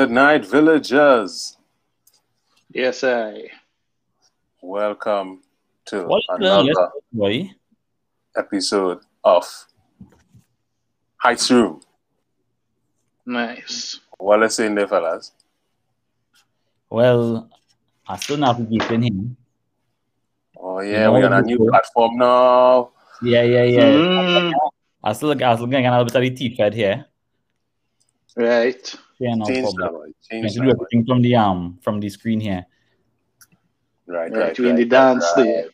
Good night, villagers. Yes, I. Welcome to What another let's episode of Heights Room. Nice. What let's say in there, fellas? Well, I still navigating him. Oh yeah, know we're on a new show. platform now. Yeah, yeah, yeah. Mm, I still I still getting a little bit of the teeth fed here. right. Yeah, no Change problem. that, boy. I Change can do boy. everything from the um from the screen here. Right, Right. right, We in the dance right. there.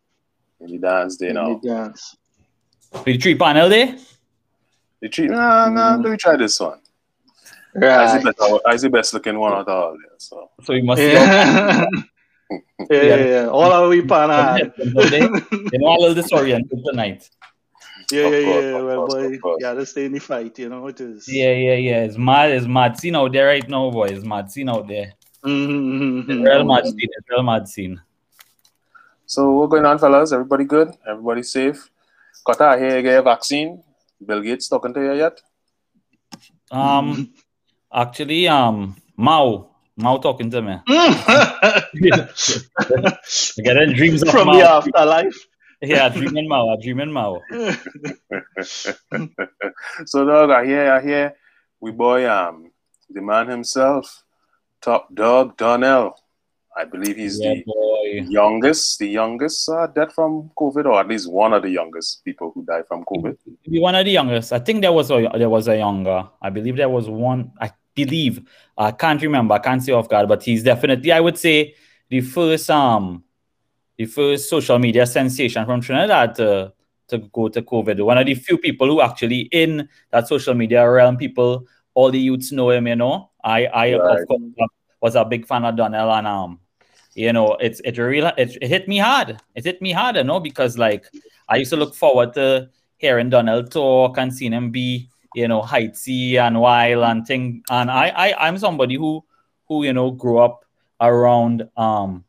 In the dance day In now. the dance. With the three panel there. The treat, nah, nah, Mm. let me try this one. I Right. see better, I see best looking one out of all there. So So we must see Yeah. yeah, yeah, yeah. All our we pan hard. you know a little disoriented tonight. Yeah, yeah, course, yeah. Well, course, boy, of course. you gotta stay in the fight, you know what it is. Yeah, yeah, yeah. It's mad, it's mad scene out there right now, boy. It's mad scene out there. Mm-hmm. It's real mad scene. It's real mad scene. So what's going on, fellas? Everybody good? Everybody safe? Kota here get a vaccine. Bill Gates talking to you yet? Um actually um Mao. Mao talking to me. Getting dreams of From Mao. the afterlife. Yeah, dreaming I dreaming Mao. so dog, I hear, I hear, we boy, um, the man himself, top dog Donnell. I believe he's Yeah, the boy. youngest, the youngest uh, dead from COVID, or at least one of the youngest people who died from COVID. Be one of the youngest. I think there was a there was a younger. I believe there was one. I believe I can't remember. I can't say off guard, but he's definitely. I would say the first um the first social media sensation from Trinidad to to go to COVID. One of the few people who actually in that social media realm. People, all the youths know him. You know, I I Right. of course was a big fan of Donnell and um. You know, it's it really it, it hit me hard. It hit me hard, you know, because like I used to look forward to hearing Donald talk and seeing him be, you know, heightsy and wild and thing. And I, I, I'm somebody who, who you know, grew up around um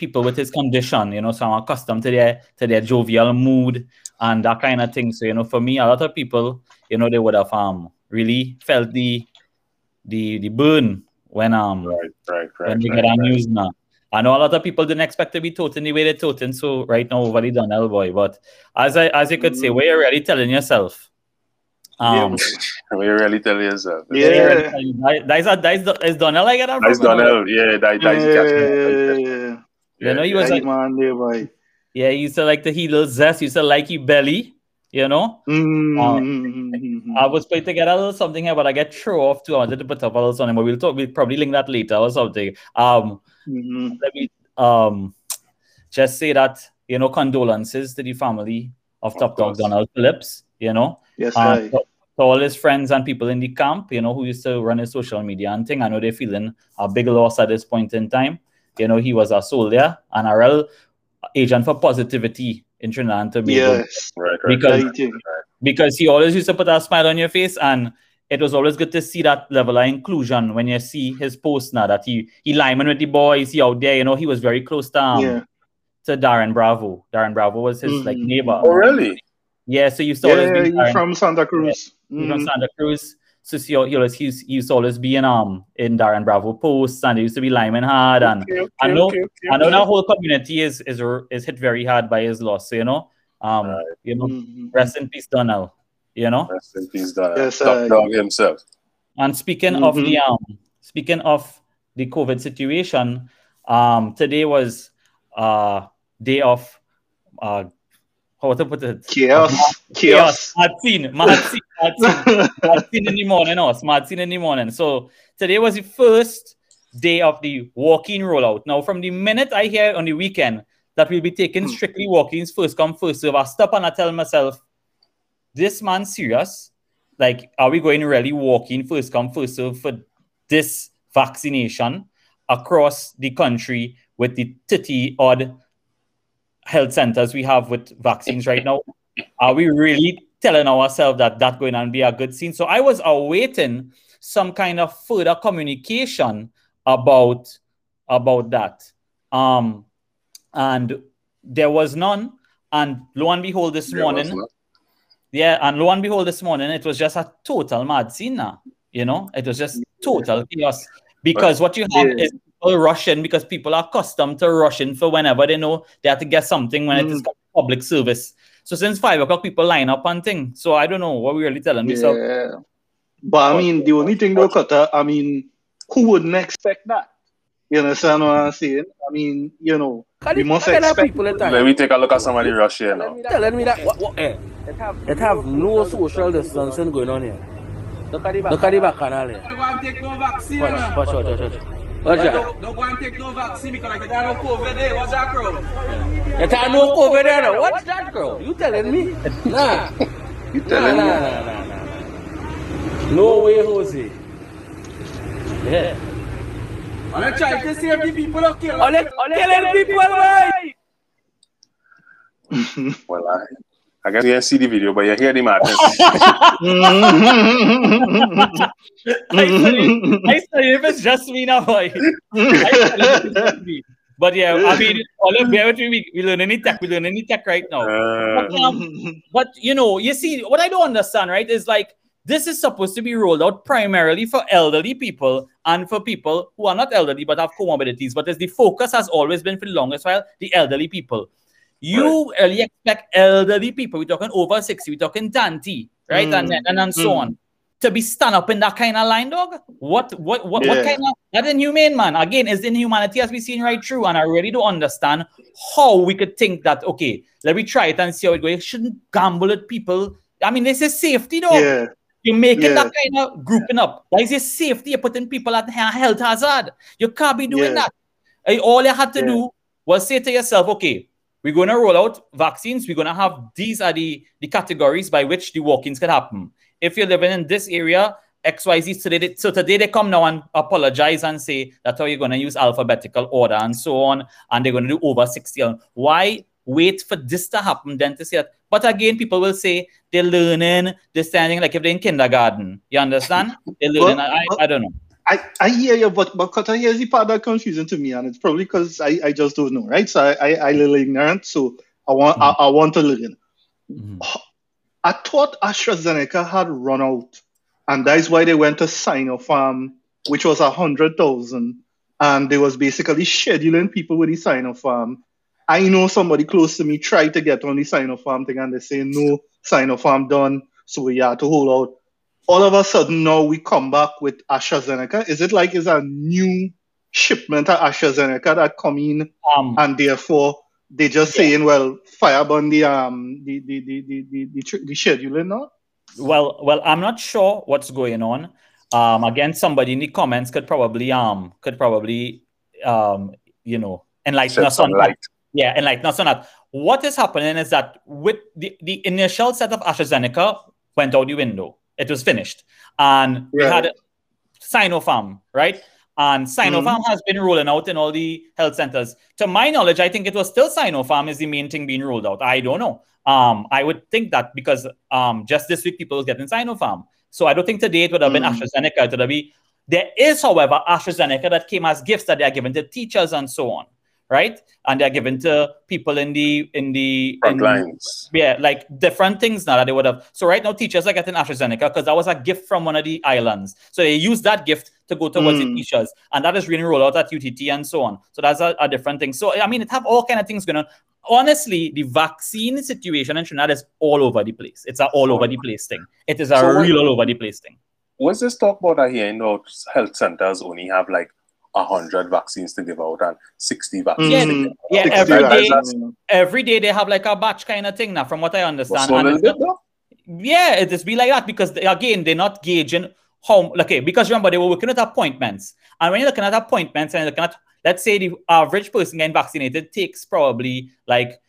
people with his condition, you know, so I'm accustomed to their to their jovial mood and that kind of thing. So you know, for me, a lot of people, you know, they would have um really felt the the the burn when um Right, right, right. when they right, get on right. news now. I know a lot of people didn't expect to be toting the way they're toting, so right now over the Donnell boy. But as I as you could say, where you're really telling yourself. Um, we really telling yourself. Yeah. that- that's a that's is Donnell I get that That's from, you know? Donnell. Yeah, that, that's Yeah. You know, he was like, man, there, boy. yeah, he used to like the he little zest, he used to like your belly, you know. Mm-hmm. I was putting together a little something here, but I get thrown off too. I wanted to put up a little something, but we'll talk. We'll probably link that later or something. Um, Mhm. let me um just say that you know condolences to the family of Of Top Dog course. Donald Phillips. You know, Yes, uh, to all his friends and people in the camp. You know, who used to run his social media and thing. I know they're feeling a big loss at this point in time. You know, he was a soldier and a real agent for positivity in Trinidad and Tobago Yes. Right, right. Because- Right, yeah. because he always used to put a smile on your face and it was always good to see that level of inclusion when you see his post now that he he lineman with the boys he out there you know he was very close to um, yeah. to Darren Bravo Darren Bravo was his like Mhm. neighbor Oh, really? yeah so you saw to Yeah, you Darren, from Santa Cruz. he from Mhm. Santa Cruz so see, he always he used, he used to always be in um in Darren Bravo posts and he used to be lineman hard and Okay, okay, I know- okay, okay, I know okay. that whole community is is is hit very hard by his loss so you know um Right. you know Mhm. rest in peace Donald you know Rest in peace, Donnell. Yes, Top I- dog himself. And speaking of Mhm. the um, speaking of the COVID situation, um, today was uh day of uh how to put it Chaos. Chaos. Mad scene, mad scene, mad scene, mad scene in the morning, no, mad scene in the morning. So today was the first day of the walking rollout. Now, from the minute I hear on the weekend that we'll be taking strictly walk-ins first come first serve, I stop and I tell myself, this man serious? Like, are we going to really walk in first come first serve for this vaccination across the country with the 30 odd health centers we have with vaccines right now? Are we really telling ourselves that that's going to be a good scene? So I was awaiting some kind of further communication about about that. Um, and there was none. And lo and behold, this There morning, yeah, and lo and behold, this morning it was just a total mad scene now. You know, it was just total chaos. Because what you have is people rushing because people are accustomed to rushing for whenever they know they have to get something when it is Mm. public service. So since five o'clock, people line up and thing. So I don't know what we really telling me. So Yeah. But I mean, the only thing though, Cutter, I mean, who wouldn't expect that? You understand what I'm saying? I mean, you know, we must Look at that expect. people in Let me take a look at somebody rush here now. Telling me that what, what, eh, it have no social distancing going on here. Look at the back canal here. Don't go and take. Watch, watch, watch, watch, watch. Watch that. Don't, don't go and take no vaccine because like, there no COVID there. What's that, bro? It have no COVID there. What's that, girl? You telling me? Nah. You Nah, telling nah, me? nah, nah, nah. No way, Jose. Yeah. And I try to save the people of Kill. All it, killing people, boy. Well, I, I guess you didn't see the video, but you hear the madness. I say, I say if it's just me now, boy. I say if it's just me. But yeah, I mean, all of bear with me. We, we learn any tech. We learn any tech right now. Uh, But, um, but you know, you see, what I don't understand, right, is like this is supposed to be rolled out primarily for elderly people and for people who are not elderly but have comorbidities. But as the focus has always been for the longest while, the elderly people. You really expect elderly people, we're talking over 60, we're talking Dante, right? Mm. And, and, and so Mm. on. To be stand up in that kind of line, dog. What what what, what kind of that's inhumane, man. Again, is inhumanity as we seen right through. And I really don't understand how we could think that okay, let me try it and see how it goes. You shouldn't gamble at people. I mean, this is safety, dog. yeah. You're making Yeah. that kind of grouping up. That is your safety. You're putting people at he- health hazard. You can't be doing Yeah. that. Eh, All you had to Yeah. do was say to yourself, okay, we're going to roll out vaccines. We're going to have these are the, the categories by which the walk-ins can happen. If you're living in this area, XYZ, today, they- so today they come now and apologize and say that's how oh, you're going to use alphabetical order and so on. And they're going to do over 60. Why wait for this to happen then to say that? But again, people will say they're learning, they're standing like if they're in kindergarten. You understand? They're learning. Well, I, I don't know. I, I hear you, but but Cutter, here's the part that confusing to me, and it's probably because I, I just don't know, right? So I, I, I little ignorant, so I want I, I want to learn. Mhm. I thought AstraZeneca had run out, and that's why they went to Sinopharm, which was a hundred thousand, and they was basically scheduling people with the Sinopharm. I know somebody close to me tried to get on the Sinopharm thing, and they say no, Sinopharm done, so we had to hold out. All of a sudden now we come back with AstraZeneca. Is it like is a new shipment of AstraZeneca that come in Um, and therefore they just saying, well, fire burn the um the the the the the, the, tr- the scheduling now. Well, well, I'm not sure what's going on. Um, again, somebody in the comments could probably um could probably um you know enlighten Shed us on some that. light. Yeah, enlighten us on that. What is happening is that with the, the initial set of AstraZeneca went out the window. It was finished, and we Right. had Sinopharm, right? And Sinopharm has been rolling out in all the health centers. To my knowledge, I think it was still Sinopharm is the main thing being rolled out. I don't know. Um, I would think that because um, just this week people was getting Sinopharm. So I don't think today it would have been Mm. AstraZeneca. It would have been there is, however, AstraZeneca that came as gifts that they are given to teachers and so on, right? And they're given to people in the in the Front in, lines. yeah, like different things now that they would have. So right now, teachers are getting AstraZeneca because that was a gift from one of the islands. So they use that gift to go towards the Mm. teachers, and that is really rolled out at UTT and so on. So that's a, a different thing. So I mean, it have all kind of things going on. Honestly, the vaccine situation in Trinidad is all over the place. It's a all over the place thing. It is a So real all over the place thing. What's this talk about I hear, you know, health centers only have like 100 vaccines to give out and 60 vaccines Yeah, to give out. yeah, 60 every, day, every day they have like a batch kind of thing now, from what I understand. so it's bit not-. Yeah, it is be like that because they, again they're not gauging how okay because remember they were working at appointments and when you're looking at appointments and looking at let's say the average person getting vaccinated takes probably like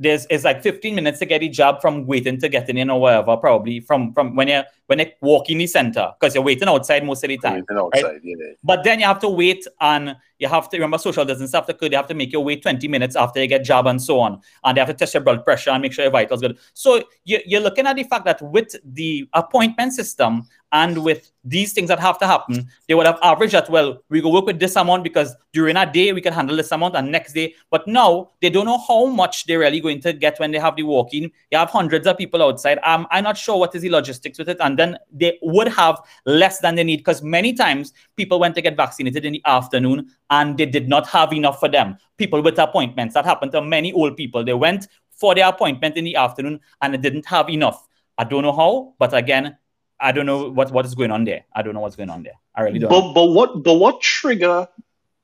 there's it's like 15 minutes to get a job from waiting to getting in or whatever probably from from when you when you walk in the center because you're waiting outside most of the time Waiting outside, yeah. but then you have to wait and you have to remember social distance stuff that could you have to make your wait 20 minutes after you get job and so on. And they have to test your blood pressure and make sure your vitals good. So you, you're looking at the fact that with the appointment system and with these things that have to happen, they would have averaged that, well, we go work with this amount because during a day we can handle this amount and next day. But now they don't know how much they're really going to get when they have the walk-in. You have hundreds of people outside. Um, I'm not sure what is the logistics with it. And then they would have less than they need because many times people went to get vaccinated in the afternoon and they did not have enough for them. People with appointments. That happened to many old people. They went for their appointment in the afternoon and they didn't have enough. I don't know how, but again, I don't know what, what is going on there. I don't know what's going on there. I really don't. But know. but what but what trigger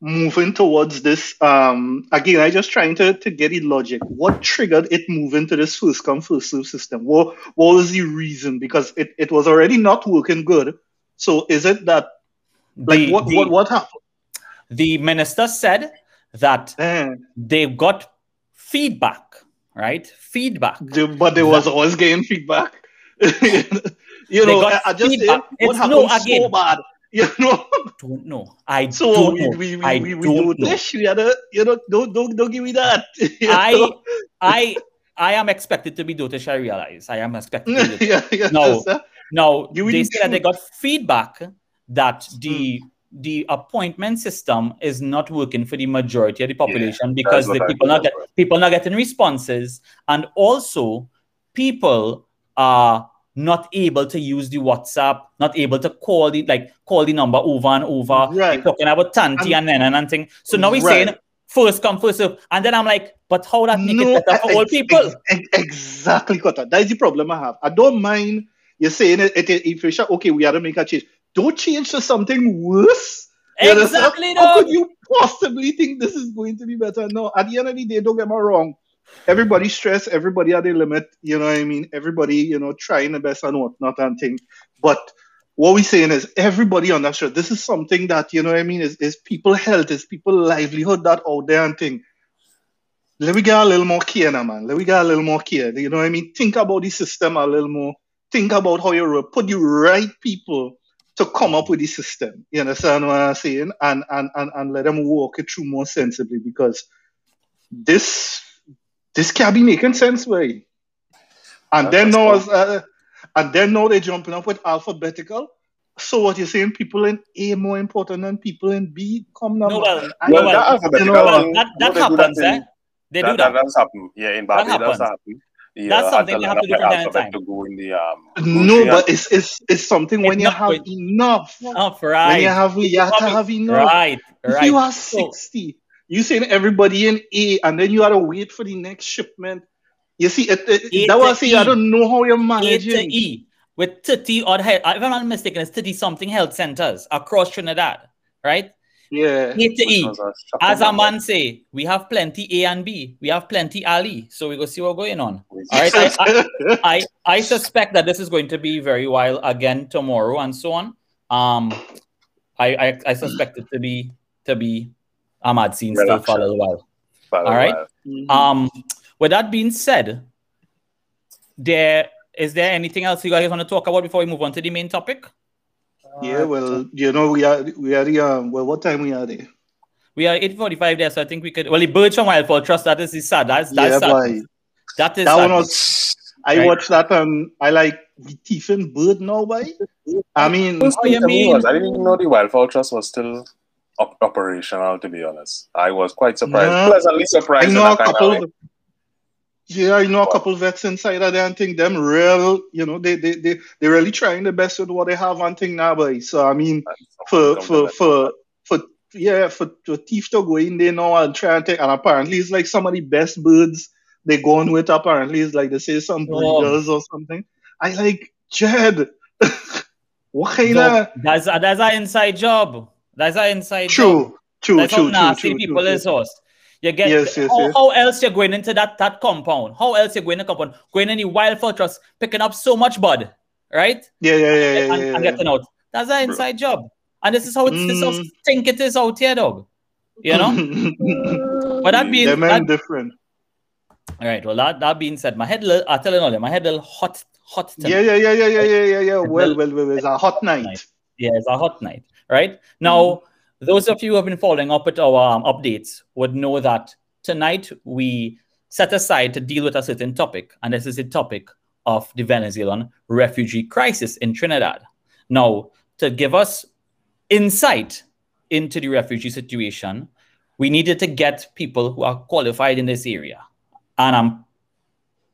moving towards this? Um, again, I just trying to to get it logic. What triggered it moving to this first come first serve system? What what was the reason? Because it, it was already not working good. So is it that like The- what the- what what happened? The minister said that Eh, they got feedback, right? Feedback. the- but there was always getting feedback. you know, I, I just say feedback. what It's happened no, so again. bad. You know, Don't know. I so don't we know. we we, I we, we don't do know. this. We had a, you know, don't don't don't give me that. I know? I I am expected to be dotish, I realize. I am expected to be yeah, yeah, No. sir. Now You they will- say that they got feedback that the Hmm. the appointment system is not working for the majority of the population because the people not get people not getting responses, and also people are not able to use the WhatsApp, not able to call the like call the number over and over. Right. Talking about Tanti and And- Nenan and thing. So now he's Right. saying first come first serve, and then I'm like, but how that make No, it better for all people? ex- ex- exactly, Kota. That is the problem I have. I don't mind you're saying it, it, if you're sure, okay, we to make a change. Don't change to something worse. You? Exactly, How could you possibly think this is going to be better? No, at the end of the day, don't get me wrong. Everybody stressed, everybody at the limit, you know what I mean? Everybody, you know, trying the best and whatnot and thing. But what we're saying is everybody on that show, this is something that, you know what I mean, is, is people health, is people livelihood that out there and thing. Let me get a little more care now, man. Let me get a little more care. You know what I mean? Think about the system a little more. Think about how you put the right people to come up with the system. You understand what I'm saying? And and and, and let them walk it through more sensibly because this this can't be making sense, way. And then That's now, cool. uh, and then now they're jumping up with alphabetical. So what you're saying? People in A more important than people in B? Come now, No, well, no, Well, well, that alphabetical you know, Well, one, that, no, that they do happens, eh? They that, do that. that does happen. Yeah, in Barbados happens. that happen. Yeah, That's something to they have to do from time to time. to go in the um. No, grocery but it's it's it's something when It's you have going- enough. Oh, When you have you have to have enough. Right, If right. you are So- 60, you saying everybody in A and then you have to wait for the next shipment. You see, it, it, A that was to I say I E. don't know how you're managing. A to managing. E with 30 odd health, if I'm not mistaken, it's 30 something health centers across Trinidad, right? Yeah. A to E. was a shocking As a man say, we have plenty A and B. We have plenty Ali. So we go see what's going on. All right. I, I, I, I suspect that this is going to be very wild again tomorrow and so on. Um, I, I, I suspect it to be to be a mad scene still for a little while. But, all right. uh, Mhm. Um, with that being said, there is there anything else you guys want to talk about before we move on to the main topic? yeah, well, you know, we are we are the um well what time we are there? We are 8:45 there, so I think we could. Well, the birds from Wildfowl Trust that is is sad. That's that's yeah, sad. boy. That is That one sad. was I Right. watched that and I like the teeth and bird now, boy. I mean First Oh, you to mean- was I didn't even know the Wildfowl Trust was still op- operational. To be honest, I was quite surprised, No. pleasantly I surprised. in know a that kind of couple of yeah, I know a couple vets inside of there and think them real, you know, they they they they're really trying the best with what they have and think now, boy. So I mean for for for for yeah for, for thief to go in there now and try and take and apparently it's like some of the best birds they going with apparently it's like they say some Oh. breeders or something. I like Jed. what kind No, of that's that's an inside job. That's an inside job. true true That's true how nasty true, people true, is us. You get Yes, yes, how, yes. how else you're going into that that compound? How else you're going to compound? Going in the wild fortress, picking up so much bud, right? Yeah, yeah, yeah, yeah, and, yeah, and yeah. getting out. That's an inside job. And this is how it's this is how Mm. stink it is out here, dog. You know? but that being that, different. all right, well that, that being said, my head little I tell you all my head little hot hot tonight. Yeah, yeah, yeah, yeah, yeah, yeah, yeah, yeah. Well, well, well, it's a hot night. night. Yeah, it's a hot night, right? Now, those of you who have been following up with our um, updates would know that tonight we set aside to deal with a certain topic, and this is the topic of the Venezuelan refugee crisis in Trinidad. Now, to give us insight into the refugee situation, we needed to get people who are qualified in this area. And I'm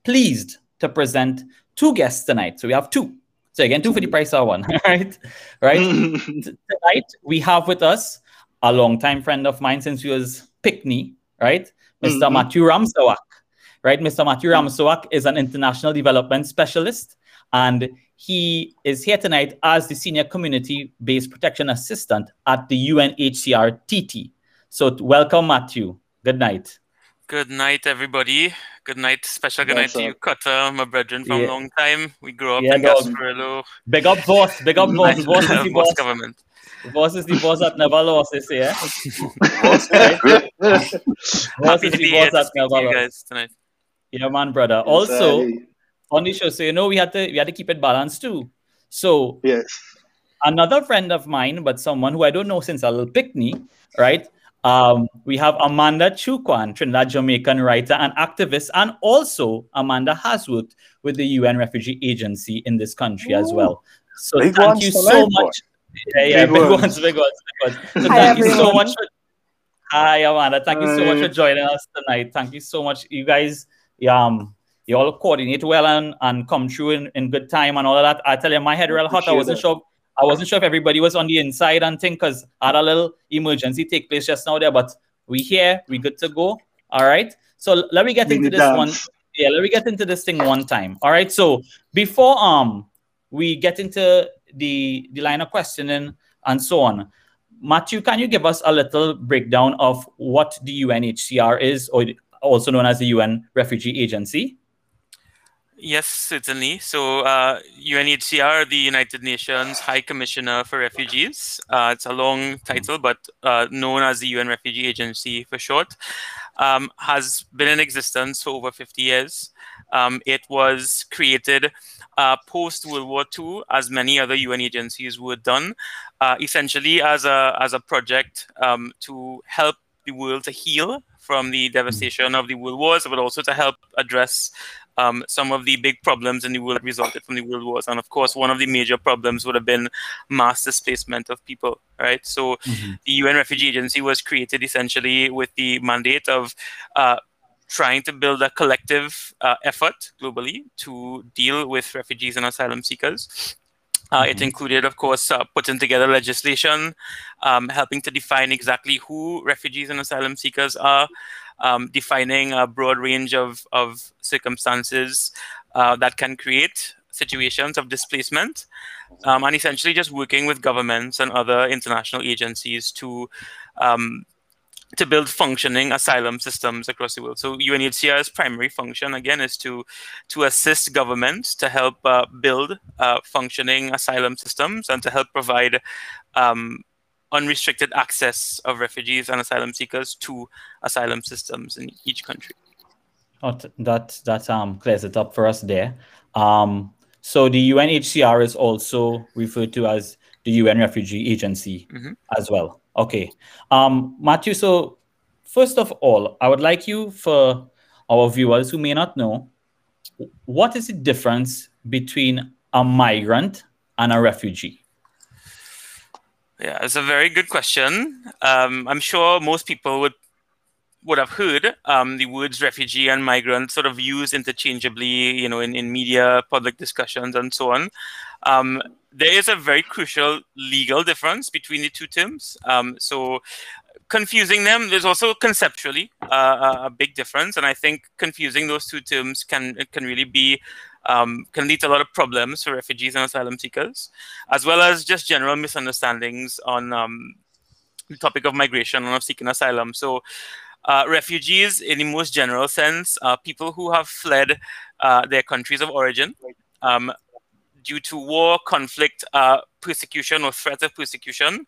pleased to present two guests tonight. So we have two. So again, two for the price of one, right? Right. tonight we have with us a longtime friend of mine since he was Pinckney, right? mister mm-hmm. Matthew Ramsawak. Right, Mr. Matthew Ramsawak is an international development specialist, and he is here tonight as the senior community-based protection assistant at the UNHCR TT. So welcome, Matthew. Good night. Good night, everybody. Good night. Special good night to you, uh, Cutter, my brethren from a long time. We grew up yeah, in Gasparillo. Big up, boss. Big up, boss. boss is the boss. boss government. Boss is the boss that never lost this year. Eh? boss, eh? boss is the boss that never lost. guys tonight. Yeah, man, brother. Also, on the show, so you know we had to we had to keep it balanced too. So yes, another friend of mine, but someone who I don't know since a little Pinckney, right? Um, we have Amanda Choo Quan, Trinidad Jamaican writer and activist, and also Amanda has worked with the UN Refugee Agency in this country Ooh. as well. So big thank you so much. Yeah, yeah, big, big ones. ones, big ones, big ones. So Hi, thank everyone. you so much. For, Hi, Amanda. Thank Hi. you so much for joining us tonight. Thank you so much. You guys, um, you all coordinate well and, and come through in, in good time and all of that. I tell you, my head real hot. I wasn't that. sure I wasn't sure if everybody was on the inside and thing because had a little emergency take place just now there, but we here, we good to go. All right. So let me get into this one. Yeah, let me get into this thing one time. All right. So before um we get into the the line of questioning and so on, Matthew, can you give us a little breakdown of what the UNHCR is, or also known as the UN Refugee Agency? Yes, certainly. So, uh, UNHCR, the United Nations High Commissioner for Refugees, uh, it's a long title, but uh, known as the UN Refugee Agency for short, um, has been in existence for over 50 years. Um, it was created uh, post World War II, as many other UN agencies were done, uh, essentially as a as a project um, to help the world to heal from the devastation of the world wars, but also to help address um, some of the big problems in the world resulted from the world wars. And of course, one of the major problems would have been mass displacement of people, right? So mm-hmm. the UN Refugee Agency was created essentially with the mandate of uh, trying to build a collective uh, effort globally to deal with refugees and asylum seekers. Uh, it mm-hmm. included, of course, uh, putting together legislation, um, helping to define exactly who refugees and asylum seekers are, um, defining a broad range of, of circumstances uh, that can create situations of displacement, um, and essentially just working with governments and other international agencies to um, to build functioning asylum systems across the world. So UNHCR's primary function, again, is to to assist governments to help uh, build uh, functioning asylum systems and to help provide um, unrestricted access of refugees and asylum seekers to asylum systems in each country. Oh, that that um clears it up for us there. Um, so the UNHCR is also referred to as the UN Refugee Agency mm-hmm. as well. Okay, um, Matthew. So first of all, I would like you for our viewers who may not know, what is the difference between a migrant and a refugee? Yeah, it's a very good question. Um, I'm sure most people would would have heard um, the words refugee and migrant sort of used interchangeably, you know, in, in media, public discussions, and so on. Um, there is a very crucial legal difference between the two terms. Um, so confusing them, there's also conceptually uh, a big difference, and I think confusing those two terms can can really be um, can lead to a lot of problems for refugees and asylum seekers, as well as just general misunderstandings on um, the topic of migration and of seeking asylum. So, uh, refugees, in the most general sense, are people who have fled uh, their countries of origin um, due to war, conflict, uh, persecution, or threat of persecution,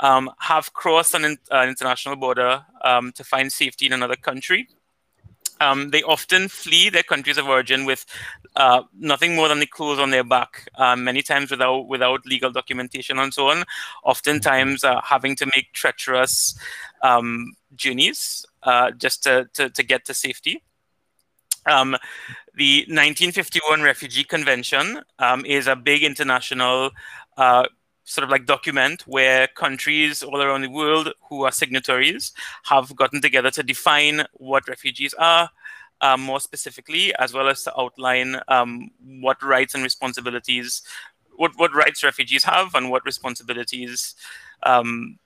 um, have crossed an, in, an international border um, to find safety in another country um, they often flee their countries of origin with uh, nothing more than the clothes on their back, um, many times without without legal documentation and so on. Oftentimes, uh, having to make treacherous um, journeys uh, just to, to, to, get to safety. Um, the 1951 Refugee Convention um, is a big international uh, sort of like document where countries all around the world who are signatories have gotten together to define what refugees are um, more specifically, as well as to outline um, what rights and responsibilities, what, what rights refugees have and what responsibilities um,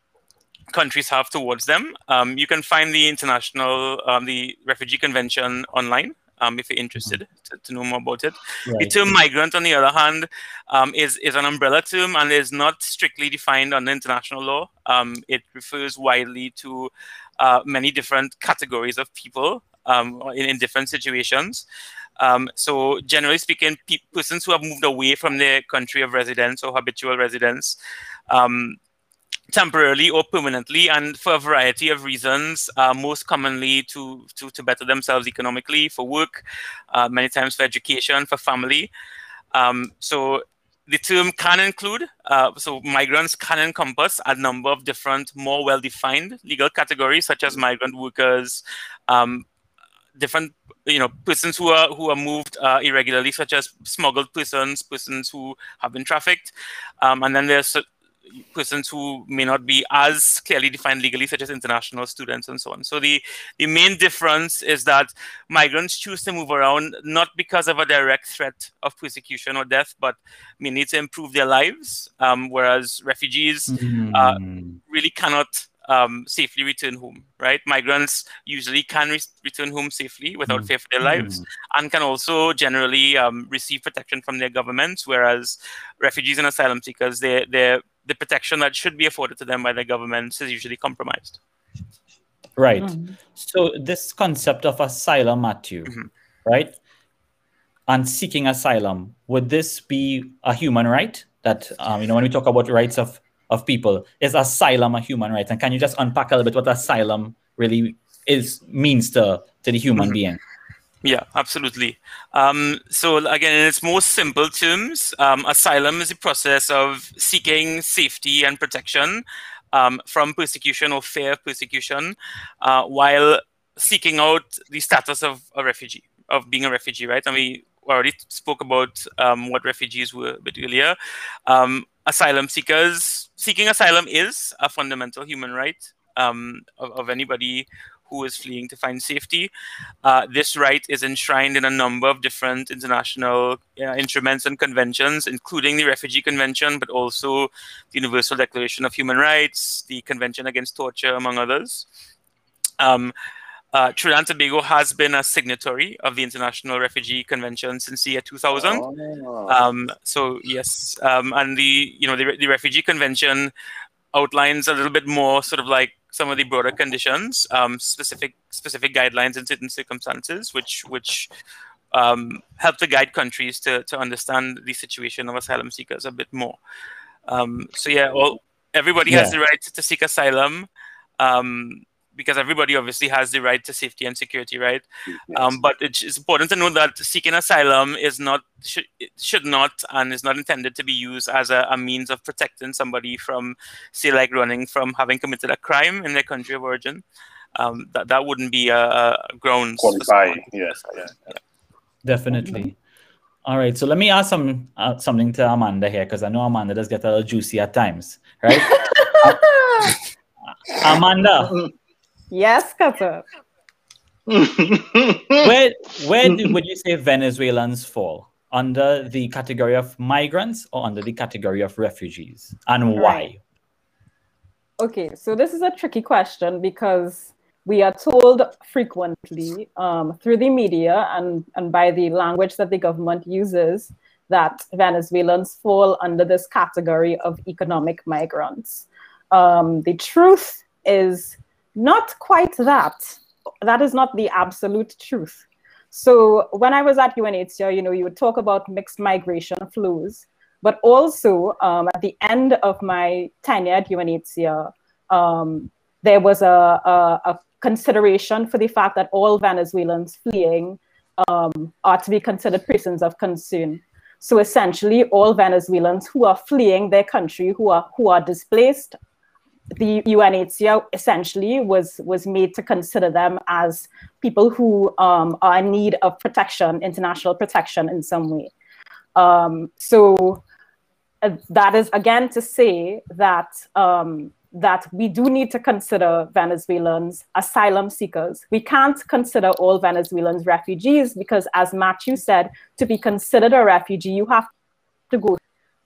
countries have towards them. Um, you can find the international, um, the Refugee Convention online um, if you're interested to, to, know more about it. Right. The term migrant, on the other hand, um, is, is an umbrella term and is not strictly defined under international law. Um, it refers widely to uh, many different categories of people um, in, in, different situations. Um, so generally speaking, pe persons who have moved away from their country of residence or habitual residence um, temporarily or permanently and for a variety of reasons uh, most commonly to, to, to better themselves economically for work uh, many times for education for family. Um, so the term can include uh, so migrants can encompass a number of different more well-defined legal categories such as migrant workers um, different you know persons who are who are moved uh, irregularly such as smuggled persons persons who have been trafficked. Um, and then there's persons who may not be as clearly defined legally, such as international students and so on. So the, the main difference is that migrants choose to move around not because of a direct threat of persecution or death, but mainly to improve their lives, um, whereas refugees mm. uh, hmm. really cannot um, safely return home, right? Migrants usually can re- return home safely without mm. fear for their lives mm. and can also generally um, receive protection from their governments, whereas refugees and asylum seekers, they they're the protection that should be afforded to them by the government is usually compromised. Right. Mm-hmm. So this concept of asylum, Matthew, mm-hmm. right? And seeking asylum, would this be a human right? That um, you know, when we talk about rights of of people, is asylum a human right? And can you just unpack a little bit what asylum really is means to to the human mm-hmm. being? Yeah, absolutely. Um, so again, in its most simple terms, um, asylum is a process of seeking safety and protection um, from persecution or fear of persecution, uh, while seeking out the status of a refugee, of being a refugee, right? And we already spoke about um, what refugees were a bit earlier. Um, asylum seekers, seeking asylum is a fundamental human right um, of, of anybody who is fleeing to find safety. Uh, this right is enshrined in a number of different international uh, instruments and conventions, including the Refugee Convention, but also the Universal Declaration of Human Rights, the Convention Against Torture, among others. Um, uh, Trinidad and Tobago has been a signatory of the International Refugee Convention since the year 2000. Oh. Um, so yes, um, and the you know the, the Refugee Convention outlines a little bit more sort of like some of the broader conditions, um, specific specific guidelines in certain circumstances, which which um, help to guide countries to to understand the situation of asylum seekers a bit more. Um, so yeah, well, everybody yeah. has the right to seek asylum. Um, because everybody obviously has the right to safety and security, right? Yes. Um, but it's important to know that seeking asylum is not should, should not and is not intended to be used as a, a, means of protecting somebody from, say, like running from having committed a crime in their country of origin. Um, that that wouldn't be a, a grounds. Qualifying, yes, yeah, yeah. definitely. All right, so let me ask some uh, something to Amanda here because I know Amanda does get a little juicy at times, right? Amanda, Yes, Kata. where where do, would you say Venezuelans fall? Under the category of migrants or under the category of refugees? And why? Right. Okay, so this is a tricky question because we are told frequently um, through the media and, and by the language that the government uses that Venezuelans fall under this category of economic migrants. Um, the truth is not quite that. That is not the absolute truth. So when I was at UNHCR, you know, you would talk about mixed migration flows, but also um, at the end of my tenure at UNHCR, um, there was a, a, a, consideration for the fact that all Venezuelans fleeing um, are to be considered persons of concern. So essentially, all Venezuelans who are fleeing their country, who are who are displaced, the UNHCR essentially was was made to consider them as people who um, are in need of protection, international protection in some way. Um, so uh, that is again to say that um, that we do need to consider Venezuelans asylum seekers. We can't consider all Venezuelans refugees because, as Matthew said, to be considered a refugee, you have to go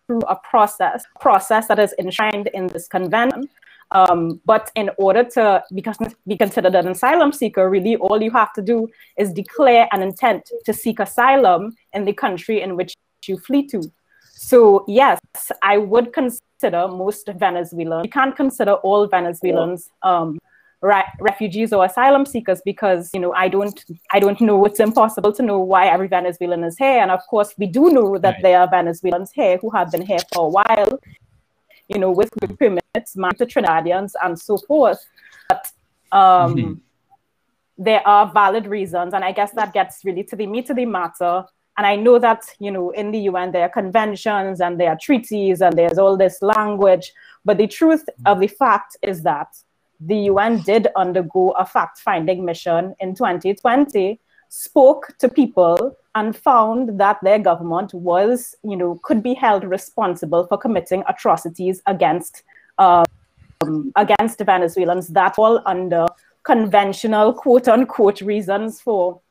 through a process, process that is enshrined in this convention. Um, but in order to be, be considered an asylum seeker, really all you have to do is declare an intent to seek asylum in the country in which you flee to. So yes, I would consider most Venezuelans. You can't consider all Venezuelans um, refugees or asylum seekers because you know I don't I don't know. It's impossible to know why every Venezuelan is here, and of course we do know that right. there are Venezuelans here who have been here for a while. You know, with good permits, married to Trinidadians and so forth. But um, mm-hmm. there are valid reasons, and I guess that gets really to the meat of the matter and I know that, you know, in the UN, there are conventions and there are treaties and there's all this language. But the truth of the fact is that the UN did undergo a fact finding mission in 2020, spoke to people, and found that their government was, you know, could be held responsible for committing atrocities against. Um, against Venezuelans that fall under conventional quote unquote reasons for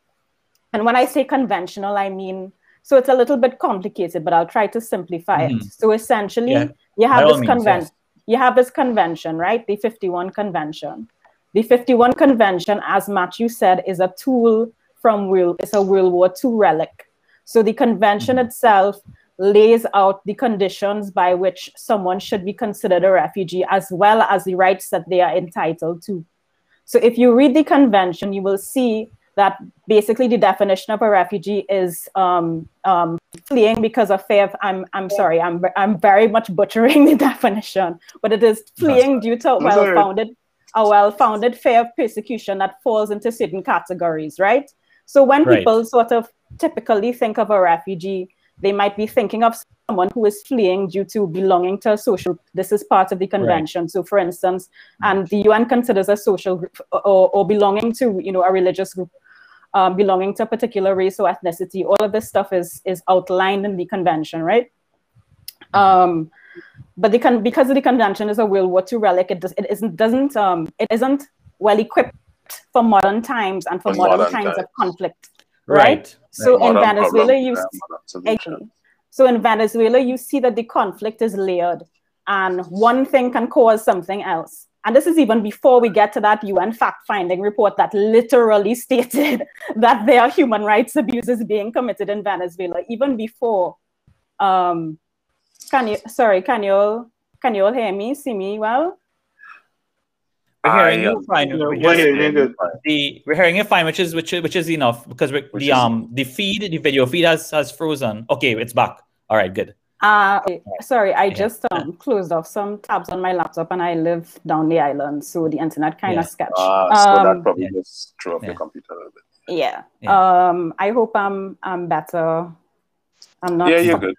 and when I say conventional, I mean, so it's a little bit complicated, but I'll try to simplify mm-hmm. it. So essentially, yeah. you have this convention. You have this convention, right? The 51 convention. The 51 convention, as Matthew said, is a tool from World, it's a World War II relic. So the convention mm-hmm. itself lays out the conditions by which someone should be considered a refugee, as well as the rights that they are entitled to. So if you read the convention, you will see that basically the definition of a refugee is um, um, fleeing because of fear. Of, I'm I'm sorry. I'm I'm very much butchering the definition, but it is fleeing due to well-founded a well-founded fear of persecution that falls into certain categories, right? So when right. people sort of typically think of a refugee, they might be thinking of someone who is fleeing due to belonging to a social this is part of the convention right. so for instance and the un considers a social group or, or belonging to you know a religious group um, belonging to a particular race or ethnicity. All of this stuff is is outlined in the convention, right? Um, but the con- because the convention is a World War II relic, it, does, it isn't doesn't um, it isn't well equipped for modern times and for, for modern, modern, times of conflict, right? right. So in Venezuela, you exactly. so in Venezuela you see that the conflict is layered, and one thing can cause something else. And this is even before we get to that UN fact finding report that literally stated that there are human rights abuses being committed in Venezuela, even before. Um, can you, sorry, can you all, can you all hear me, see me well? We're hearing you fine. We're, hearing you the, we're hearing you fine, which is which, which is enough because the um the feed, the video feed has has frozen. Okay, it's back. All right, good. Uh, sorry, I yeah. just um, closed off some tabs on my laptop and I live down the island, so the internet kind of yeah. sketched. Uh, so um, that probably yeah. just threw off your computer a little bit. Yeah. Um, I hope I'm I'm better. I'm not. Yeah, you're good.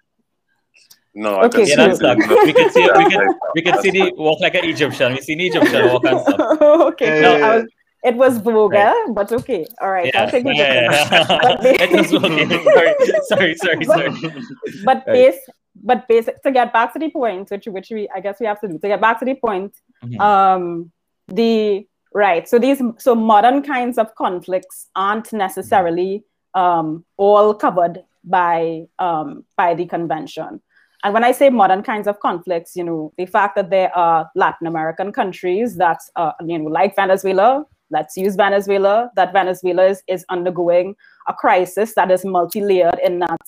No, okay, can see we can see we can we can see the walk like an Egyptian. We see an Egyptian walk and stuff. okay, no, I was it was vulgar, right. but okay. All right, yeah. I'll take it. Yeah, yeah. it was vulgar. Sorry, sorry, sorry, sorry. But, but base, but basic to get back to the point, which which we I guess we have to do to get back to the point. Mm-hmm. Um, the right. So these so modern kinds of conflicts aren't necessarily um, all covered by um, by the convention. And when I say modern kinds of conflicts, you know, the fact that there are Latin American countries that, uh, you know, like Venezuela, let's use Venezuela, that Venezuela is, is undergoing a crisis that is multi-layered in that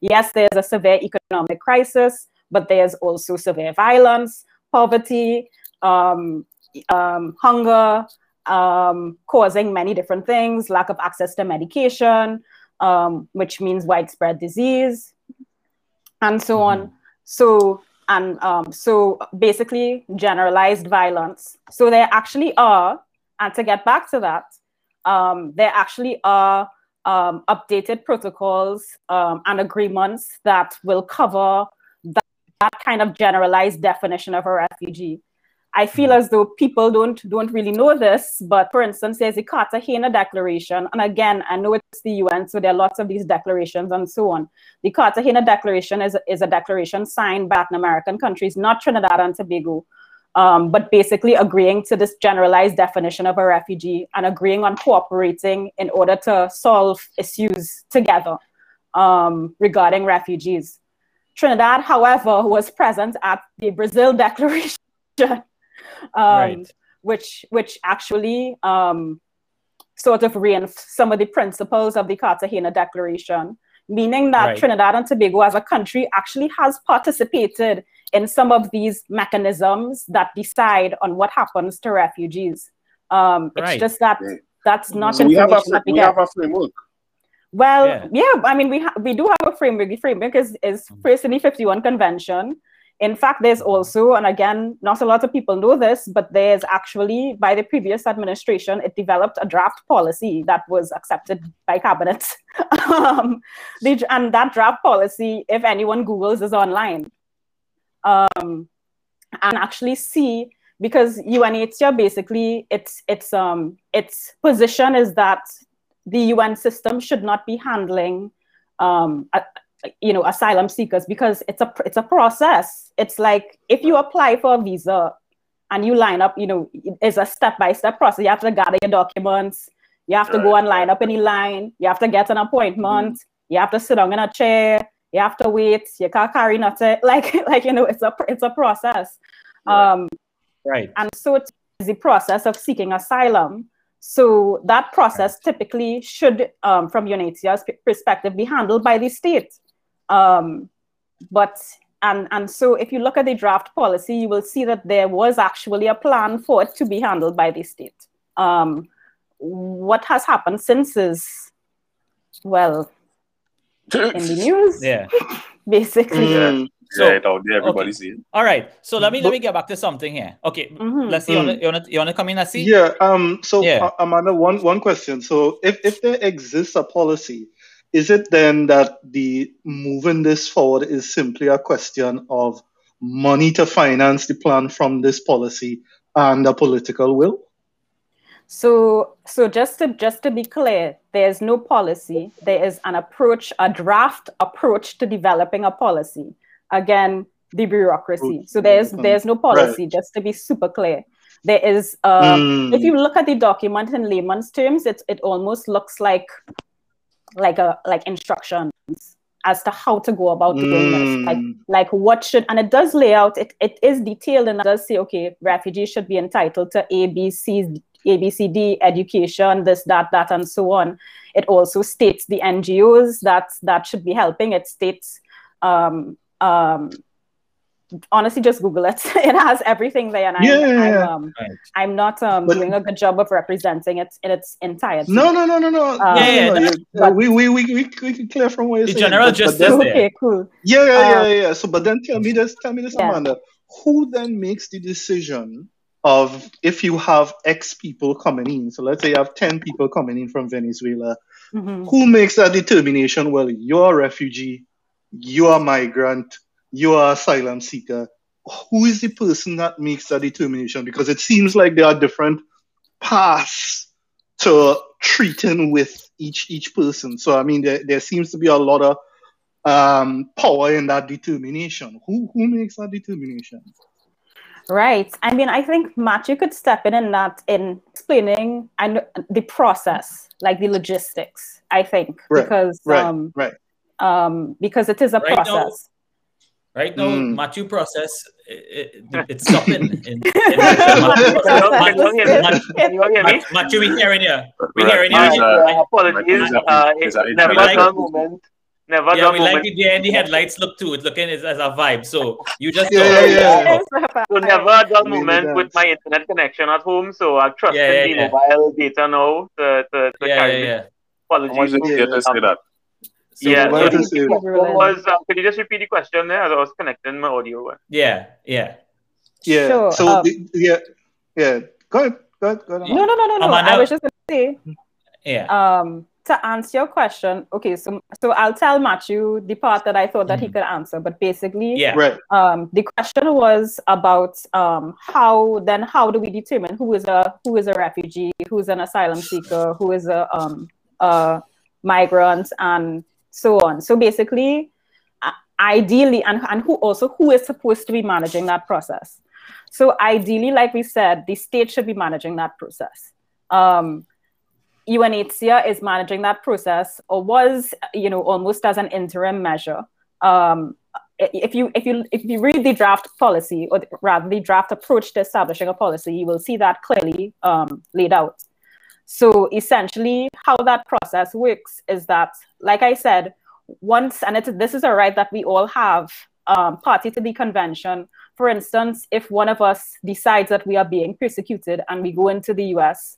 Yes, there's a severe economic crisis, but there's also severe violence, poverty, um, um, hunger, um, causing many different things, lack of access to medication, um, which means widespread disease, and so mm-hmm. on. So, and um, so basically generalized violence. So there actually are, and to get back to that, um, there actually are um, updated protocols um, and agreements that will cover that, that, kind of generalized definition of a refugee. I feel as though people don't don't really know this, but for instance, there's the Cartagena Declaration, and again, I know it's the UN, so there are lots of these declarations and so on. The Cartagena Declaration is, is a declaration signed by Latin American countries, not Trinidad and Tobago, um, but basically agreeing to this generalized definition of a refugee and agreeing on cooperating in order to solve issues together um, regarding refugees. Trinidad, however, was present at the Brazil Declaration um, right. which which actually um, sort of reinforced some of the principles of the Cartagena Declaration, meaning that right. Trinidad and Tobago as a country actually has participated in some of these mechanisms that decide on what happens to refugees. Um, it's just that that's not so we have a, we, we have a framework. Well, yeah. yeah, I mean, we ha- we do have a framework. The framework is, is mm. first in the 51 Convention, in fact, there's also, and again, not a lot of people know this, but there's actually, by the previous administration, it developed a draft policy that was accepted by cabinet. um, and that draft policy, if anyone Googles, is online. Um, and actually see, because UNHCR basically, its, its, um, its position is that the UN system should not be handling um, you know asylum seekers because it's a it's a process. It's like if you apply for a visa and you line up you know it's a step by step process. You have to gather your documents. You have to go and line up in the line. You have to get an appointment. Mm-hmm. you have to sit down in a chair you have to wait you can't carry nothing like like you know it's a it's a process right. um right and so it's the process of seeking asylum so that process typically should, um, from UNHCR's perspective, be handled by the state. Um, but and and so if you look at the draft policy, you will see that there was actually a plan for it to be handled by the state. Um, what has happened since is well in the news. Yeah. Basically. Mm. So, yeah, out there, everybody okay. it. All right. So let me let me get back to something here. Okay. Mm-hmm. Let's see. Mm. You, wanna, you, wanna, you wanna come in and see? Yeah. Um. So yeah. Uh, Amanda, one one question. So if if there exists a policy is it then that the moving this forward is simply a question of money to finance the plan from this policy and a political will? So, so just to just to be clear, there's no policy. There is an approach, a draft approach to developing a policy. Again, the bureaucracy. So there's there's no policy. Right. Just to be super clear, there is. Um, mm. If you look at the document in layman's terms, it it almost looks like like a like instructions as to how to go about doing mm. this like like what should and it does lay out it, it is detailed and it does say okay refugees should be entitled to a b c a b c d education this that that and so on. It also states the ngos that that should be helping. It states um um honestly just google it. It has everything there and yeah, I'm, yeah, I'm, um, right. I'm not um, but, doing a good job of representing it in its entirety. No no no no no. Um, yeah, yeah, no, no, we, we, we, we, we can clear from where you're the general just okay cool. Yeah yeah yeah, um, yeah. So but then tell me this tell me this yeah. amanda. Who then makes the decision of if you have x people coming in so let's say you have 10 people coming in from venezuela mm-hmm. who makes that determination well you're a refugee you're a migrant you are asylum seeker, who is the person that makes that determination? Because it seems like there are different paths to treating with each each person. So I mean, there, there seems to be a lot of um, power in that determination. Who who makes that determination? Right. I mean, I think Matt, you could step in in that in explaining and the process, like the logistics. I think right. because right. um, right. Um, because it is a right process. Right now, mm. Matthew process it, it, it's stopping. in, in Matthew, we hearing you. We hearing you. Uh, apologies. Uh, it's never like, done moment. Never yeah, we moment. like it there, and the headlights look too. It's looking as, as a vibe. So you just yeah, yeah, yeah. So never done moment with my internet connection at home. So I trust yeah, yeah, the yeah. mobile data now to, to, to yeah, carry yeah, yeah. Apologies. I want to say that. So yeah, what was, uh, could you just repeat the question there as I was connecting my audio? Yeah, yeah. Yeah. Sure, so, um, the, yeah, yeah. Go ahead. Go ahead. Go ahead. No, no, no, no, no. I was just going to say, yeah. Um, to answer your question, okay, so so I'll tell Matthew the part that I thought that he mm-hmm. could answer, but basically, yeah, right. Um, the question was about um, how then how do we determine who is a who is a refugee, who is an asylum seeker, who is a um a migrant, and so on. So basically, ideally, and and who also who is supposed to be managing that process. So ideally, like we said, the state should be managing that process. Um, UNHCR is managing that process, or was, you know, almost as an interim measure. Um, if you if you if you read the draft policy, or rather the draft approach to establishing a policy, you will see that clearly um, laid out. So essentially, how that process works is that, like I said, once and it's, this is a right that we all have, um, party to the convention. For instance, if one of us decides that we are being persecuted and we go into the U.S.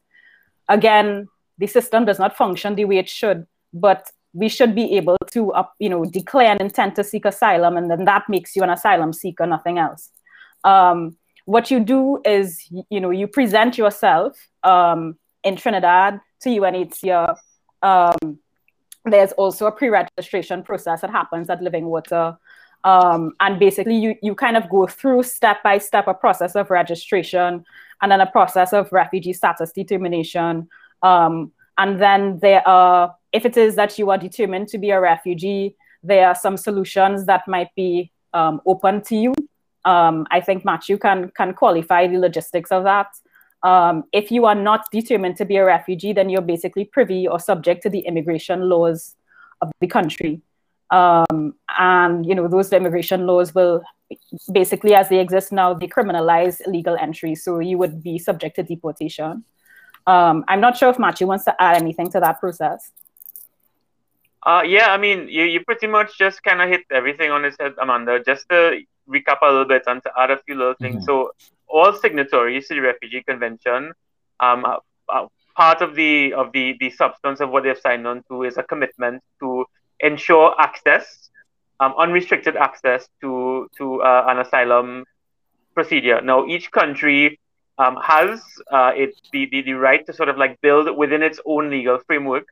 Again, the system does not function the way it should, but we should be able to, uh, you know, declare an intent to seek asylum, and then that makes you an asylum seeker, nothing else. Um, what you do is, you know, you present yourself um, in Trinidad to UNHCR. Um, there's also a pre-registration process that happens at Living Water. Um, and basically, you, you kind of go through step by step a process of registration and then a process of refugee status determination, um, and then there are, if it is that you are determined to be a refugee, there are some solutions that might be um, open to you. Um, I think Matthew can can qualify the logistics of that. Um, if you are not determined to be a refugee, then you're basically privy or subject to the immigration laws of the country. Um, and you know those immigration laws will basically, as they exist now, decriminalize illegal entry. So you would be subject to deportation. Um, I'm not sure if Machi wants to add anything to that process. Uh, yeah, I mean, you, you pretty much just kind of hit everything on his head, Amanda. Just to recap a little bit and to add a few little things. Mm-hmm. So, all signatories to the Refugee Convention, um, uh, uh, part of the of the the substance of what they've signed on to is a commitment to ensure access, um, unrestricted access to to uh, an asylum procedure. Now, each country um, has uh, it the, the, the right to sort of like build within its own legal framework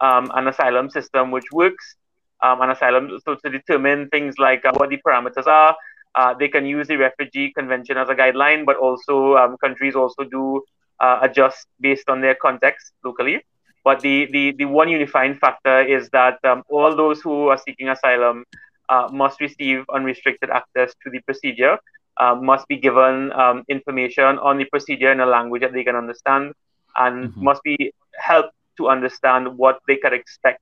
um, an asylum system which works, um, an asylum so to determine things like uh, what the parameters are. Uh, they can use the refugee convention as a guideline, but also um, countries also do uh, adjust based on their context locally. But the, the, the one unifying factor is that um, all those who are seeking asylum uh, must receive unrestricted access to the procedure um, must be given um, information on the procedure in a language that they can understand and mm-hmm. must be helped to understand what they can expect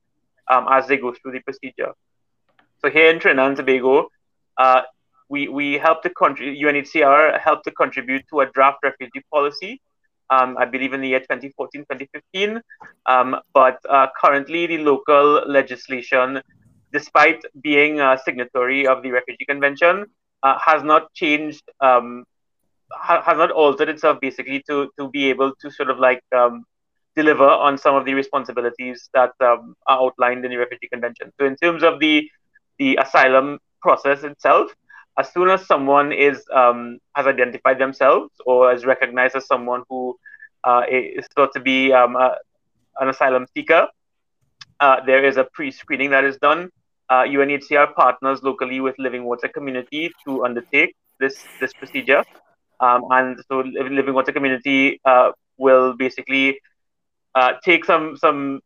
um, as they go through the procedure. So here in Trinidad and Tobago, uh, we, we help the country, UNHCR helped to contribute to a draft refugee policy, um, I believe in the year 2014, 2015. Um, but uh, currently the local legislation, despite being a signatory of the Refugee Convention, uh, has not changed, um, ha- has not altered itself basically to to be able to sort of like um, deliver on some of the responsibilities that um, are outlined in the Refugee Convention. So in terms of the the asylum process itself, as soon as someone is um, has identified themselves or is recognized as someone who uh, is thought to be um, a, an asylum seeker, uh, there is a pre-screening that is done uh, UNHCR partners locally with Living Water Community to undertake this this procedure. Um, and so Living Water Community uh, will basically uh, take some some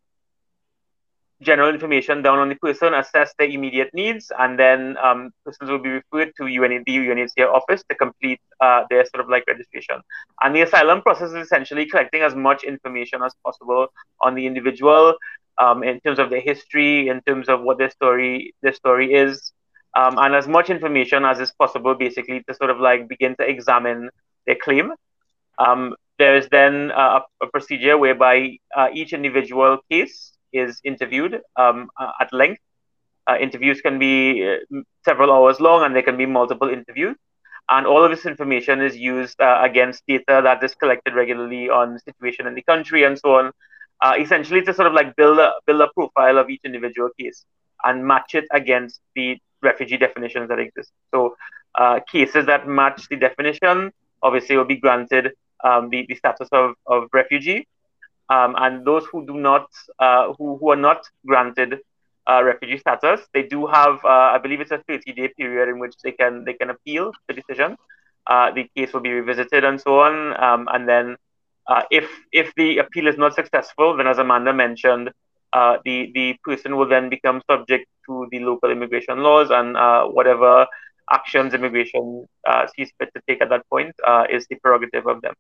general information down on the person, assess their immediate needs, and then um, persons will be referred to UN, the UNHCR office to complete uh, their sort of like registration. And the asylum process is essentially collecting as much information as possible on the individual, um, in terms of their history, in terms of what their story their story is, um, and as much information as is possible, basically to sort of like begin to examine their claim. Um, there is then a, a procedure whereby uh, each individual case is interviewed um, at length. Uh, interviews can be uh, several hours long, and there can be multiple interviews. And all of this information is used uh, against data that is collected regularly on situation in the country and so on uh, essentially to sort of like build a build a profile of each individual case and match it against the refugee definitions that exist. So uh, cases that match the definition obviously will be granted um, the, the status of, of refugee. um, and those who do not, uh, who, who are not granted uh, refugee status, they do have, uh, I believe it's a 30-day period in which they can they can appeal the decision. Uh, the case will be revisited and so on, um, and then uh, if if the appeal is not successful, then as Amanda mentioned, uh, the the person will then become subject to the local immigration laws and whatever actions immigration sees fit to take at that point is the prerogative of them.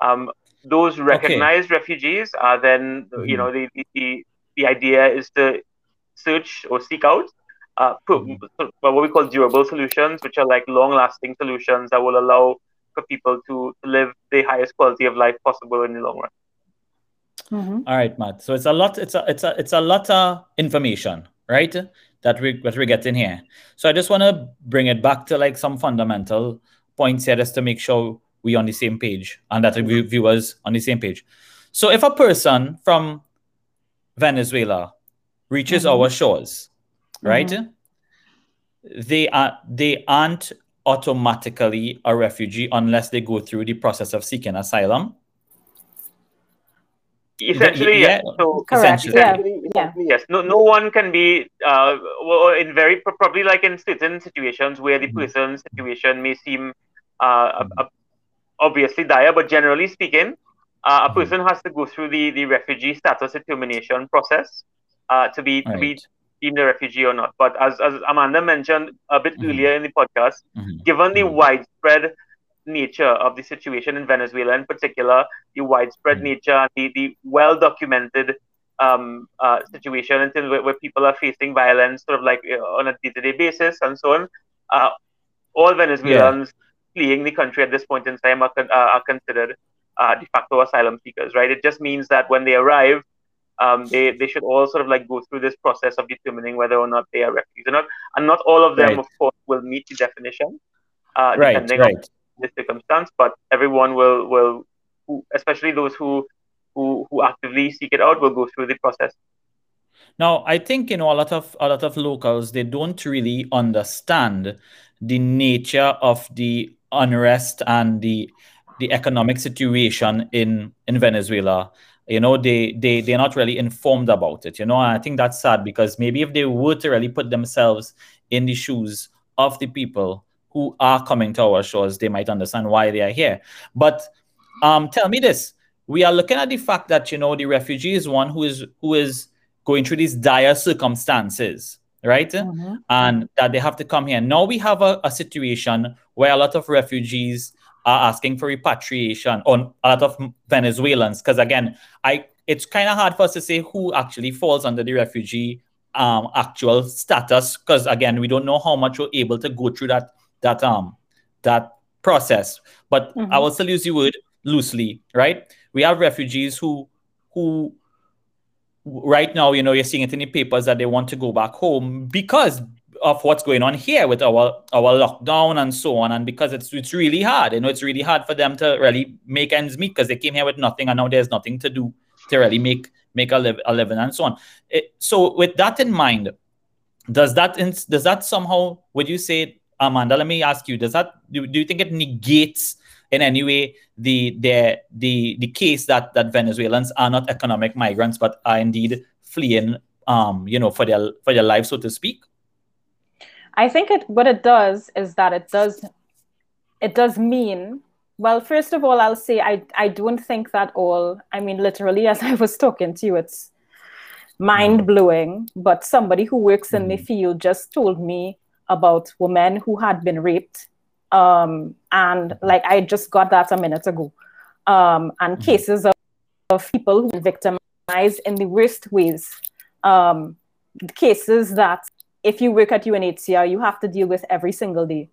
Um, those recognized okay. refugees are then, mm-hmm. you know, the, the, the idea is to search or seek out uh, mm-hmm. what we call durable solutions, which are like long-lasting solutions that will allow for people to live the highest quality of life possible in the long run. Mm-hmm. All right, Matt. So it's a lot. It's a it's a it's a lot of information, right? That we that we're getting here. So I just want to bring it back to like some fundamental points here, just to make sure we on the same page and that the viewers on the same page. So if a person from Venezuela reaches mm-hmm. our shores, right? Mm-hmm. They are they aren't automatically a refugee unless they go through the process of seeking asylum. Essentially, yeah. So, Correct. Essentially, yeah. Yes. No, no one can be uh, well, in very probably like in certain situations where the mm-hmm. person's situation may seem uh, a, a, obviously dire, but generally speaking, uh, a mm-hmm. person has to go through the, the refugee status determination process uh, to be right. to be deemed a refugee or not. But as, as Amanda mentioned a bit mm-hmm. earlier in the podcast, mm-hmm. given the mm-hmm. widespread nature of the situation in Venezuela in particular, the widespread mm-hmm. nature, the, the well documented um, uh, situation until where, where, people are facing violence sort of like uh, on a day-to-day basis and so on, uh, all Venezuelans yeah fleeing the country at this point in time are, uh, are considered uh, de facto asylum seekers, right? It just means that when they arrive, um, they, they should all sort of like go through this process of determining whether or not they are refugees or not. And not all of them, right. of course, will meet the definition, uh, right, depending right. on the circumstance, but everyone will, will who, especially those who, who, who actively seek it out, will go through the process. Now, I think you know a lot of a lot of locals they don't really understand the nature of the unrest and the the economic situation in in Venezuela you know they they they're not really informed about it you know and i think that's sad because maybe if they were to really put themselves in the shoes of the people who are coming to our shores they might understand why they are here but um tell me this we are looking at the fact that you know the refugee is one who is who is going through these dire circumstances right? Mm-hmm. And that they have to come here. Now we have a, a, situation where a lot of refugees are asking for repatriation on a lot of Venezuelans. Because again, I it's kind of hard for us to say who actually falls under the refugee um, actual status. Because again, we don't know how much we're able to go through that that um that process. But mm-hmm. I will still use the word loosely, right? We have refugees who who right now, you know, you're seeing it in the papers that they want to go back home because of what's going on here with our our lockdown and so on, and because it's it's really hard. You know, it's really hard for them to really make ends meet because they came here with nothing, and now there's nothing to do to really make make a, a living and so on. It, so, with that in mind, does that does that somehow would you say, Amanda? Let me ask you: Does that do, do you think it negates in any way the the the the case that that Venezuelans are not economic migrants but are indeed fleeing um you know for their for their lives so to speak I think it what it does is that it does it does mean well first of all I'll say I I don't think that all I mean literally as I was talking to you it's mind blowing but somebody who works in mm-hmm. the field just told me about women who had been raped um, and like I just got that a minute ago. Um, and mm-hmm. cases of, of people who victimized in the worst ways. Um, cases that if you work at UNHCR, you have to deal with every single day.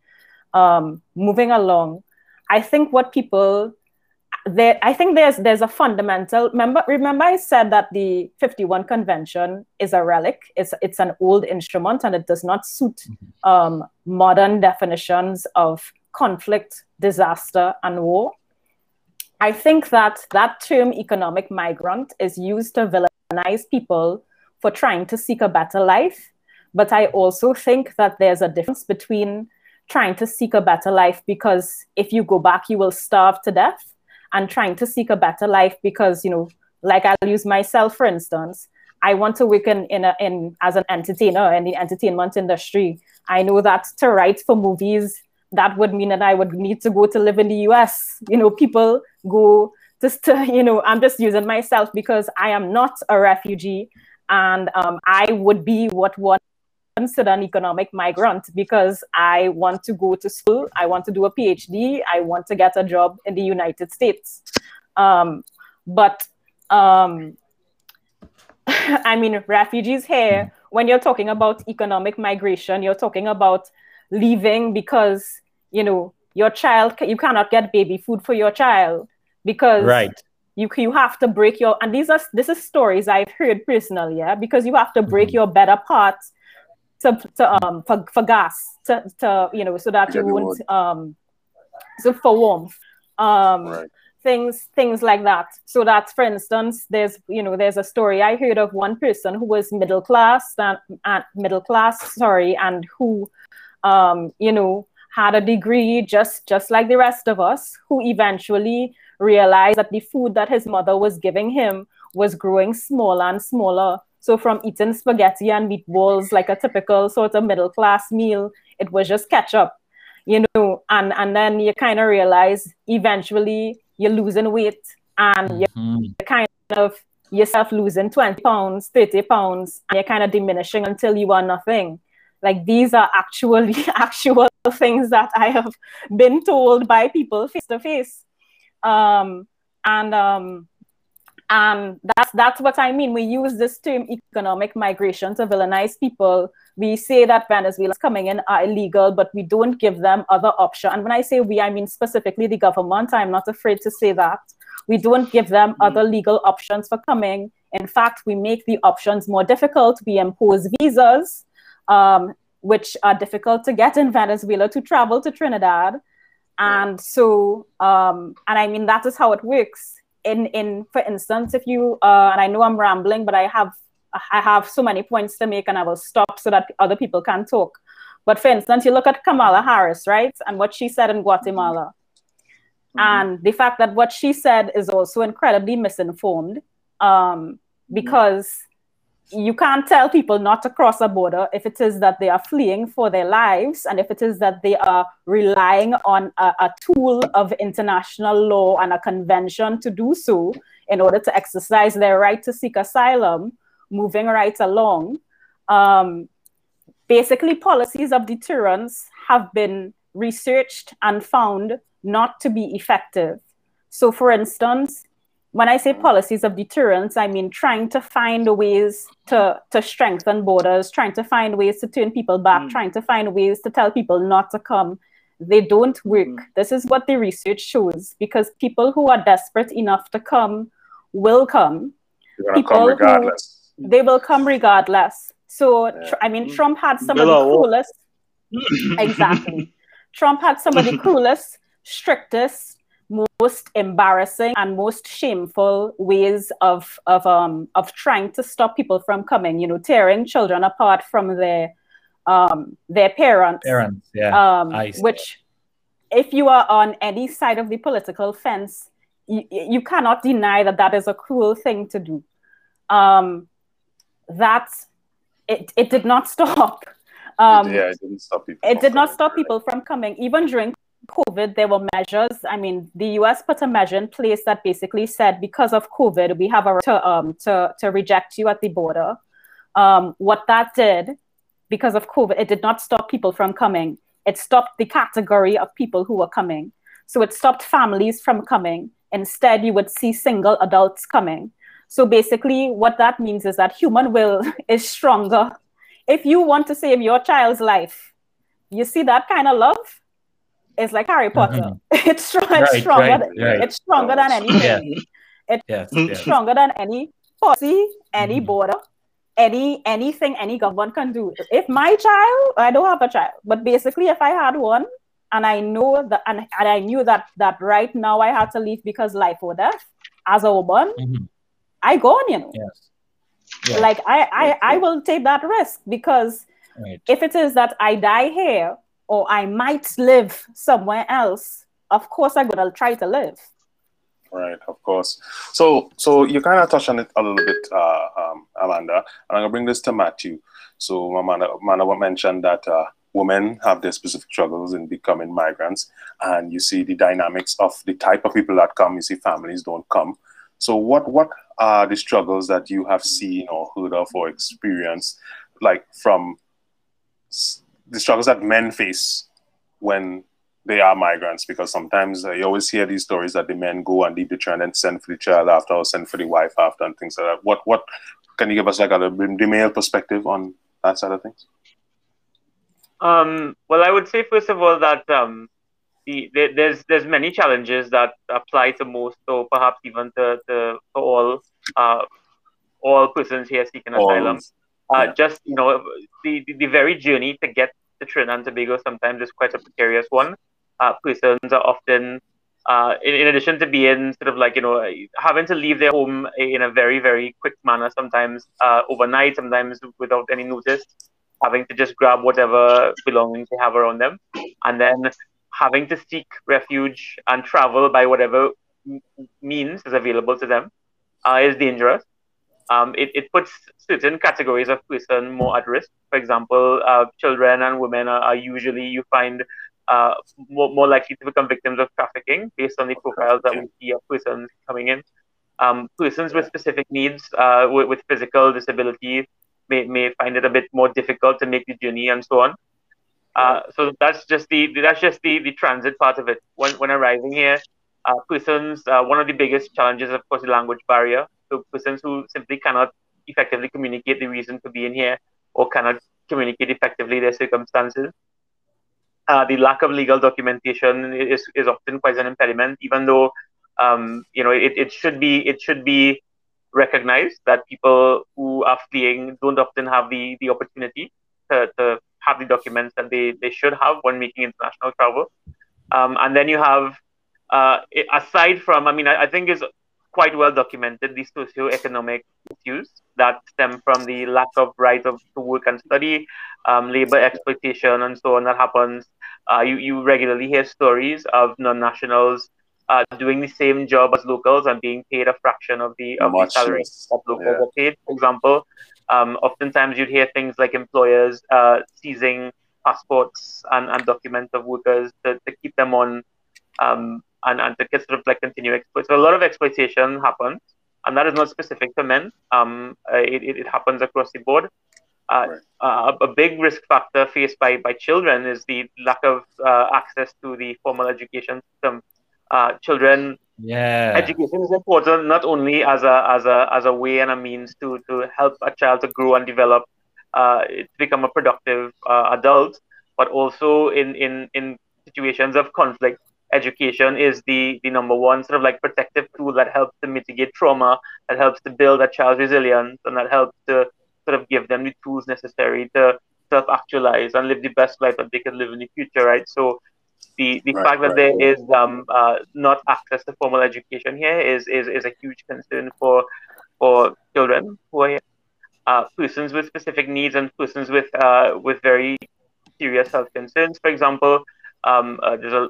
Um, moving along, I think what people there, I think there's there's a fundamental. Remember, remember, I said that the 51 Convention is a relic. It's it's an old instrument, and it does not suit mm-hmm. um, modern definitions of conflict, disaster, and war. I think that that term economic migrant is used to villainize people for trying to seek a better life. But I also think that there's a difference between trying to seek a better life because if you go back, you will starve to death and trying to seek a better life because, you know, like I'll use myself for instance. I want to work in, in, a, in as an entertainer in the entertainment industry. I know that to write for movies, that would mean that I would need to go to live in the US. You know, people go just to, you know, I'm just using myself because I am not a refugee and um, I would be what one consider an economic migrant because I want to go to school, I want to do a PhD, I want to get a job in the United States. Um, but um, I mean, refugees here, when you're talking about economic migration, you're talking about leaving because, you know, your child, you cannot get baby food for your child because right. you, you have to break your, and these are, this is stories I've heard personally, yeah, because you have to break mm-hmm. your better parts to, to um for, for gas to, to you know so that you won't um so for warmth um right. things things like that so that for instance there's you know there's a story i heard of one person who was middle class and, and middle class sorry and who um you know had a degree just just like the rest of us who eventually realized that the food that his mother was giving him was growing smaller and smaller so from eating spaghetti and meatballs, like a typical sort of middle class meal, it was just ketchup, you know, and, and then you kind of realize eventually you're losing weight and mm-hmm. you're kind of yourself losing 20 pounds, 30 pounds, and you're kind of diminishing until you are nothing. Like these are actually actual things that I have been told by people face to face. Um, and um, and that's that's what I mean. We use this term economic migration to villainize people. We say that Venezuelans coming in are illegal, but we don't give them other options. And when I say we, I mean specifically the government. I'm not afraid to say that. We don't give them mm-hmm. other legal options for coming. In fact, we make the options more difficult. We impose visas, um, which are difficult to get in Venezuela to travel to Trinidad. And so, um, and I mean, that is how it works in in for instance, if you uh, and I know I'm rambling, but I have I have so many points to make, and I will stop so that other people can talk. But for instance, you look at Kamala Harris, right, and what she said in Guatemala, mm-hmm. and the fact that what she said is also incredibly misinformed, um, because you can't tell people not to cross a border if it is that they are fleeing for their lives and if it is that they are relying on a, a, tool of international law and a convention to do so in order to exercise their right to seek asylum, moving right along. Um, basically, policies of deterrence have been researched and found not to be effective. So, for instance, when I say policies of deterrence, I mean trying to find ways to, to strengthen borders, trying to find ways to turn people back, mm. trying to find ways to tell people not to come. They don't work. Mm. This is what the research shows because people who are desperate enough to come will come. People come regardless. Who, they will come regardless. So, yeah. I mean, Trump had some of the coolest. exactly. Trump had some of the cruelest, strictest, most embarrassing and most shameful ways of of um of trying to stop people from coming you know tearing children apart from their um their parents parents yeah um which if you are on any side of the political fence you, you cannot deny that that is a cruel thing to do um that it, it did not stop um, yeah, it didn't stop people. It did not stop people from coming. Even during COVID, there were measures. I mean, the US put a measure in place that basically said because of COVID, we have a to um to, to reject you at the border. Um, what that did, because of COVID, it did not stop people from coming. It stopped the category of people who were coming. So it stopped families from coming. Instead, you would see single adults coming. So basically, what that means is that human will is stronger. If you want to save your child's life, you see that kind of love it's like Harry Potter. Mm-hmm. It's, strong, right, it's stronger. Right, than, right. It's stronger than anything. Yeah. It's yes, yes. stronger than any policy, any mm. border, any anything any government can do. If my child, I don't have a child, but basically, if I had one, and I know that, and, and I knew that that right now I had to leave because life or death as a woman, mm-hmm. I go on, you know. Yes. yes. Like I, I, I will take that risk because if it is that I die here or I might live somewhere else, of course I'm gonna try to live. Right, of course. So, so you kind of touched on it a little bit, uh, um, Amanda, and I'm gonna bring this to Matthew. So, Amanda, Amanda mentioned that uh, women have their specific struggles in becoming migrants, and you see the dynamics of the type of people that come. You see, families don't come. So, what what are the struggles that you have seen or heard of or experienced, like from the struggles that men face when they are migrants because sometimes uh, you always hear these stories that the men go and leave the child and send for the child after or send for the wife after and things like that. What what can you give us like a the male perspective on that side of things? Um, well, I would say first of all that um, the, the, there's there's many challenges that apply to most, or perhaps even to, to, to all uh, all persons here seeking asylum. Uh, yeah. Just you know, the, the, the very journey to get to Trinidad and Tobago sometimes is quite a precarious one. Uh, persons are often, uh, in, in addition to being sort of like you know having to leave their home in a very very quick manner, sometimes uh, overnight, sometimes without any notice, having to just grab whatever belongings they have around them, and then having to seek refuge and travel by whatever means is available to them uh, is dangerous. Um, it, it puts certain categories of person more at risk. For example, uh, children and women are, are, usually, you find, uh, more, more likely to become victims of trafficking based on the profiles that we see of persons coming in. Um, persons with specific needs, uh, with, with, physical disability, may, may find it a bit more difficult to make the journey and so on. Uh, so that's just the that's just the, the transit part of it. When, when arriving here, uh, persons, uh, one of the biggest challenges, of course, the language barrier. So persons who simply cannot effectively communicate the reason for being here or cannot communicate effectively their circumstances. Uh, the lack of legal documentation is, is often quite an impediment, even though um, you know it, it should be it should be recognized that people who are fleeing don't often have the, the opportunity to, to have the documents that they, they should have when making international travel. Um, and then you have uh, aside from, I mean, I, I, think is quite well documented these socio-economic issues that stem from the lack of right of to work and study, um, labor exploitation, and so on that happens. Uh, you, you regularly hear stories of non-nationals uh, doing the same job as locals and being paid a fraction of the, of the salary that locals yeah. are paid. For example, um, oftentimes you'd hear things like employers uh, seizing passports and, and documents of workers to, to keep them on um, and, and to sort of like continue exploit. So a lot of exploitation happens, and that is not specific to men. Um, uh, it, it, happens across the board. Uh, right. uh, a big risk factor faced by, by children is the lack of uh, access to the formal education system. Uh, children, yeah, education is important not only as a as a as a way and a means to to help a child to grow and develop, uh, to become a productive adult, but also in in in situations of conflict education is the the number one sort of like protective tool that helps to mitigate trauma, that helps to build a child's resilience, and that helps to sort of give them the tools necessary to self actualize and live the best life that they can live in the future, right? So the, the right, fact that right. there is um, uh, not access to formal education here is, is, is a huge concern for for children who are here. Uh, persons with specific needs and persons with uh, with very serious health concerns. For example, um, uh, there's a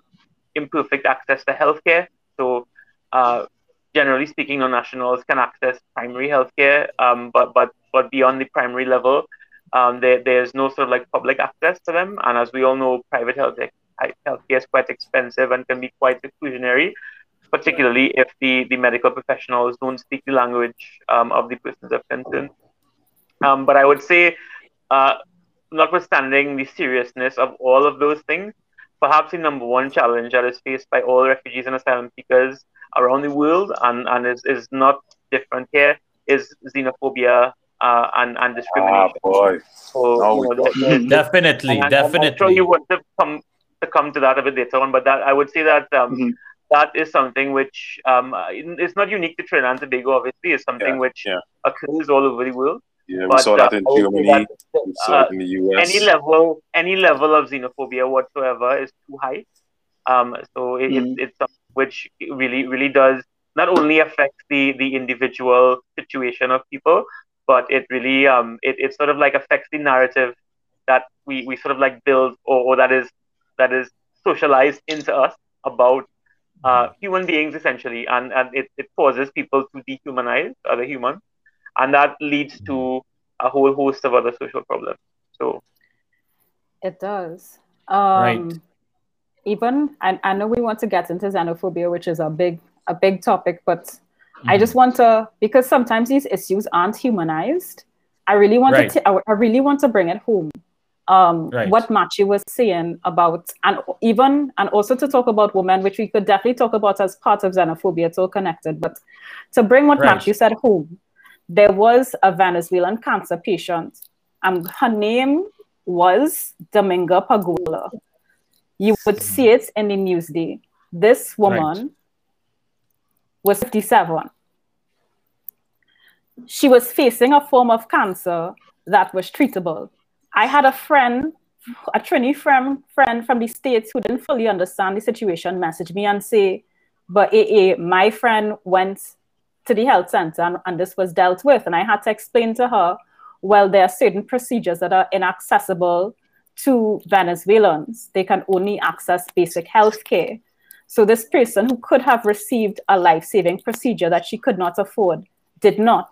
imperfect access to healthcare. So, uh, generally speaking, non-nationals can access primary healthcare, um, but but but beyond the primary level, um, there, there's no sort of like public access to them. And as we all know, private healthcare healthcare is quite expensive and can be quite exclusionary, particularly if the, the medical professionals don't speak the language um, of the persons of concern. Um, but I would say, uh, notwithstanding the seriousness of all of those things, perhaps the number one challenge that is faced by all refugees and asylum seekers around the world and, and is, is not different here is xenophobia uh, and, and discrimination. Ah, boy. So, no, you know, definitely, and, definitely. I'm sure you want to come to come to that a bit later on, but that I would say that um, mm-hmm. that is something which um, it's not unique to Trinidad and Tobago. Obviously, it's something yeah, which yeah. occurs all over the world. Yeah, we saw that in Germany, we saw uh, it in the US. Any level, any level of xenophobia whatsoever is too high. Um, so it, mm. it, it's something which really, really does not only affect the the individual situation of people, but it really um it, it sort of like affects the narrative that we, we sort of like build or, or that is that is socialized into us about uh, human beings essentially, and, and it, it causes people to dehumanize other humans, and that leads to a whole host of other social problems. So it does. Um, Right. Even and I know we want to get into xenophobia, which is a big a big topic, but Mm-hmm. I just want to because sometimes these issues aren't humanized. I really want Right. to. I, I really want to bring it home. Um, Right. What Machi was saying about, and even and also to talk about women, which we could definitely talk about as part of xenophobia. It's all connected, but to bring what Right. Machi said home, there was a Venezuelan cancer patient, and her name was Dominga Pagola. You would hmm. see it in the newsday. This woman was 57. She was facing a form of cancer that was treatable. I had a friend, a Trini friend, friend from the States who didn't fully understand the situation, message me and say, but AA, my friend went to the health center and, and this was dealt with. And I had to explain to her, well, there are certain procedures that are inaccessible to Venezuelans. They can only access basic health care. So this person who could have received a life-saving procedure that she could not afford did not.